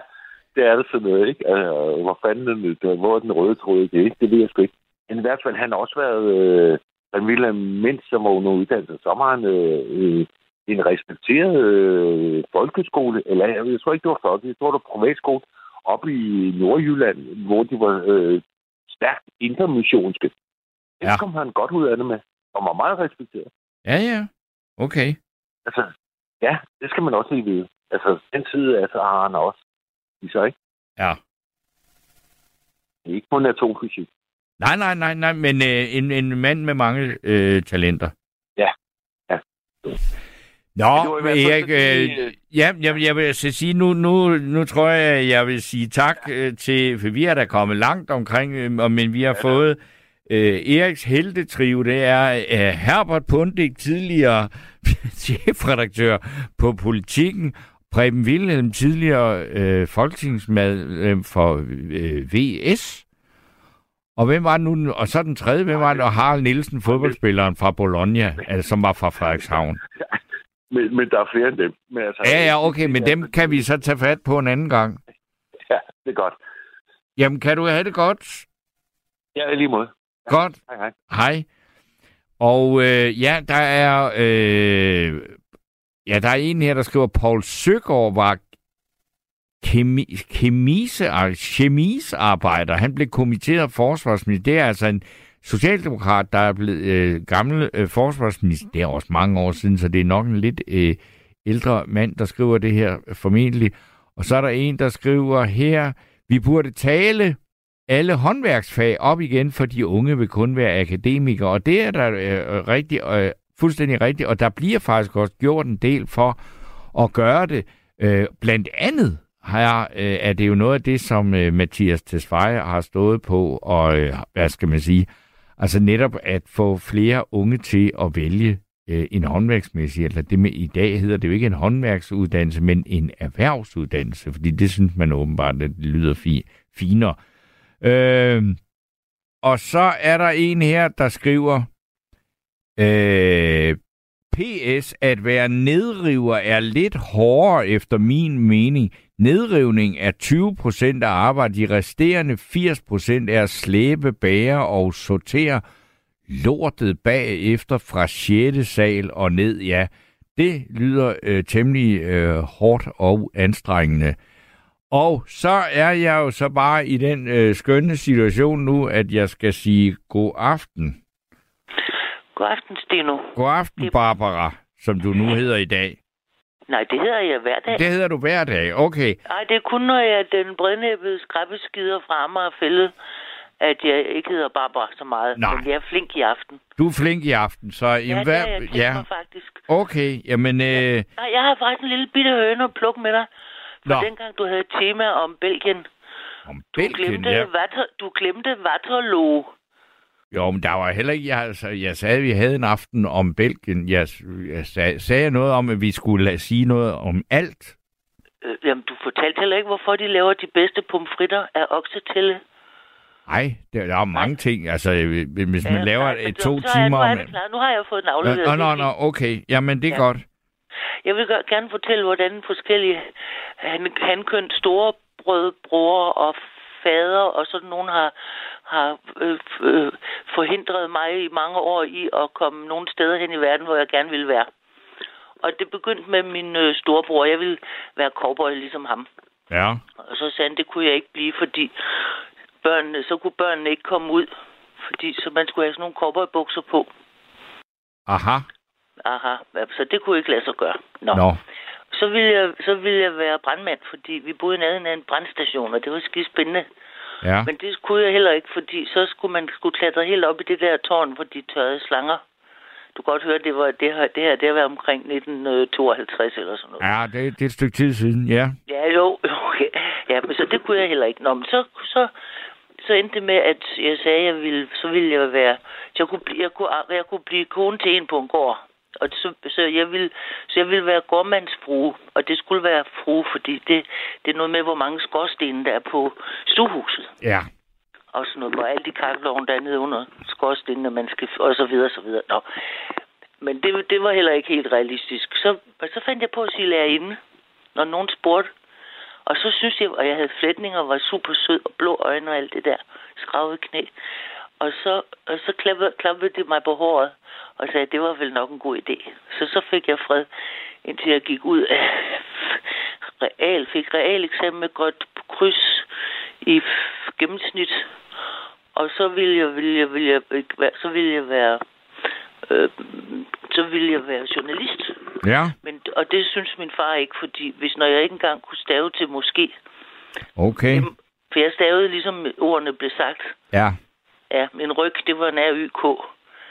det er det sådan noget, ikke? Altså, hvor fanden er det, der- hvor er den røde tråd det, ikke? Det ved jeg sgu ikke. Men i hvert fald, han har også været, øh, han ville mindst som under uddannelse, så var han øh, øh, en respekteret øh, folkeskole, eller jeg, jeg tror ikke, det var folkeskole, jeg tror, det var privatskole, oppe i Nordjylland, hvor de var øh, stærkt intermissionske. Det Ja. kom han godt ud af det med, og var meget respekteret. Ja, ja. Okay. Altså, ja, det skal man også lige vide. Altså, den side altså, har han også i sig, ikke? Ja. Det er ikke kun atomfysik. Nej, nej, nej, nej, men øh, en, en mand med mange øh, talenter. Ja. Ja. Nå, fald Erik, øh, øh, ja, jeg, jeg vil så sige, nu, nu, nu tror jeg, jeg vil sige tak øh, til, for vi er da kommet langt omkring, øh, men vi har ja, fået øh, Eriks heltetrio, det er øh, Herbert Pundik, tidligere chefredaktør på Politikken, Preben Wilhelm, tidligere øh, folketingsmedlem for øh, VS, og hvem var det nu? Og så den tredje, hvem var det? Og Harald Nielsen, fodboldspilleren fra Bologna, altså, som var fra Frederikshavn. Men, men der er flere end dem. Men altså, Ja, ja, okay, men dem kan vi så tage fat på en anden gang. Det er godt. Jamen, kan du have det godt? Ja, lige måde. Godt. Hej, hej. Hej. Og øh, ja, der er øh, ja, der er en her, der skriver, Paul Søgaard var kemi, kemise, chemisarbejder. Han blev kommitteret forsvarsminister. Det er altså en socialdemokrat, der er blevet øh, gammel øh, forsvarsminister. Det er også mange år siden, så det er nok en lidt øh, ældre mand, der skriver det her formentlig. Og så er der en, der skriver her, vi burde tale alle håndværksfag op igen, for de unge vil kun være akademikere. Og det er der øh, rigtig, øh, fuldstændig rigtigt, og der bliver faktisk også gjort en del for at gøre det. Øh, blandt andet her øh, er det jo noget af det, som øh, Mathias Tesfaye har stået på, og øh, hvad skal man sige, altså netop at få flere unge til at vælge øh, en håndværksmæssig, eller det med i dag hedder det jo ikke en håndværksuddannelse, men en erhvervsuddannelse, fordi det synes man åbenbart, at det lyder fi, finere. Øh, og så er der en her, der skriver, øh, PS, at være nedriver er lidt hårdere efter min mening. Nedrivning er 20% af arbejdet. De resterende 80% er at slæbe, bære og sortere lortet bagefter fra 6. sal og ned. Ja, det lyder øh, temmelig øh, hårdt og anstrengende. Og så er jeg jo så bare i den øh, skønne situation nu, at jeg skal sige god aften. God aften, Steno. God aften, Barbara, som du nu hedder i dag. Nej, det hedder jeg hver dag. Det hedder du hver dag, okay. Nej, det er kun, når jeg er den brednæbbede skræppeskider fra Amager fælde, at jeg ikke hedder Barbara så meget. Nej. Men jeg er flink i aften. Du er flink i aften, så... Ja, jamen, det er jeg ja. mig faktisk. Okay, jamen... Øh... Nej, jeg har faktisk en lille bitte høne at plukke med dig. For Nå. dengang du havde et tema om Belgien, Om du Belgien, glemte, ja. Water, du glemte Waterloo. Jo, men der var heller ikke... Jeg, altså, jeg sagde, at vi havde en aften om Belgien. Jeg, jeg sag, sagde noget om, at vi skulle lade sige noget om alt. Øh, jamen, du fortalte heller ikke, hvorfor de laver de bedste pomfritter af oksetælle. Nej, der, der er mange ting. Altså, øh, hvis man Ja, laver nej, et to så er- timer... Nu, er det klar. nu har jeg fået den Nå, afleveret. nå, nå, nå, okay. Jamen, det er Ja. godt. Jeg vil gerne fortælle, hvordan forskellige han, hankønt store brød, bror og fader og sådan nogen har, har øh, øh, forhindret mig i mange år i at komme nogle steder hen i verden, hvor jeg gerne ville være. Og det begyndte med min øh, storebror. Jeg ville være cowboy ligesom ham. Ja. Og så sagde han, det kunne jeg ikke blive, fordi børnene, så kunne børnene ikke komme ud. Fordi så man skulle have sådan nogle cowboybukser på. Aha. Aha, så det kunne ikke lade sig gøre. Nå. Nå. Så ville, jeg, så ville jeg være brandmand, fordi vi boede i nærheden af en brandstation, og det var skide spændende. Ja. Men det kunne jeg heller ikke, fordi så skulle man skulle klatre helt op i det der tårn, hvor de tørrede slanger. Du kan godt høre, det var det her, det her, det har været omkring 1952 eller sådan noget. Ja, det, det er et stykke tid siden, ja. Ja, jo, okay. Ja, men så det kunne jeg heller ikke. Nå, men så, så, så endte det med, at jeg sagde, at jeg ville, så ville jeg være, så jeg kunne, blive, jeg kunne, jeg kunne blive kone til en på en gård. Og så, så, jeg ville, så jeg ville være gårdmandsfrue, og det skulle være frue, fordi det, det er noget med, hvor mange skorstene der er på stuehuset. Ja. Og sådan noget, hvor alle de kakkelovne, der er nede under skorstenene, man skal, og så videre, så videre. Nå. Men det, det var heller ikke helt realistisk. Så, og så fandt jeg på at sige lærerinde, når nogen spurgte. Og så synes jeg, og jeg havde flætninger, og var super sød, og blå øjne og alt det der, skravet knæ. Og så, og så klappede, klappede de mig på håret, og sagde, at det var vel nok en god idé. Så så fik jeg fred, indtil jeg gik ud af real, fik real eksamen med godt kryds i gennemsnit. Og så ville jeg, ville jeg, ville jeg, ikke være- så ville jeg være, øh, så ville jeg være journalist. Ja. Men, og det synes min far ikke, fordi hvis når jeg ikke engang kunne stave til måske, Okay. Jamen, for jeg stavede ligesom ordene blev sagt. Ja. Ja, min ryg, det var en R-Y-K.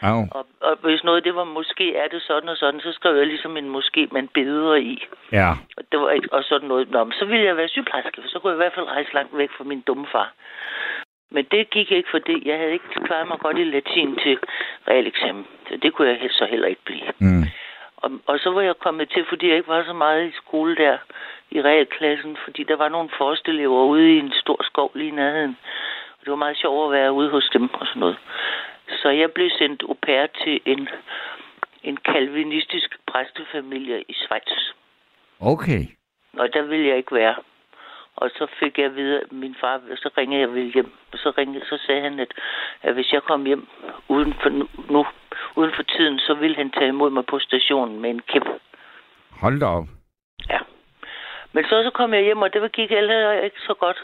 Au. Og, og hvis noget, det var måske er det sådan og sådan, så skrev jeg ligesom en måske, man beder i. Ja. Og, det var ikke, og sådan noget. Nå, men så ville jeg være sygeplejerske, for så kunne jeg i hvert fald rejse langt væk fra min dumme far. Men det gik ikke, fordi jeg havde ikke klaret mig godt i latin til realeksamen. Så det kunne jeg så heller ikke blive. Mm. Og, og så var jeg kommet til, fordi jeg ikke var så meget i skole der i realklassen, fordi der var nogle forstelever ude i en stor skov lige i nærheden. Det var meget sjovt at være ude hos dem og sådan noget. Så jeg blev sendt au pair til en, en kalvinistisk præstefamilie i Schweiz. Okay. Og der ville jeg ikke være. Og så fik jeg videre, min far, så ringede jeg vel hjem. Og så, ringede, så sagde han, at, at hvis jeg kom hjem uden for, nu, uden for tiden, så ville han tage imod mig på stationen med en kæp. Hold da op. Ja. Men så, så kom jeg hjem, og det gik heller ikke så godt.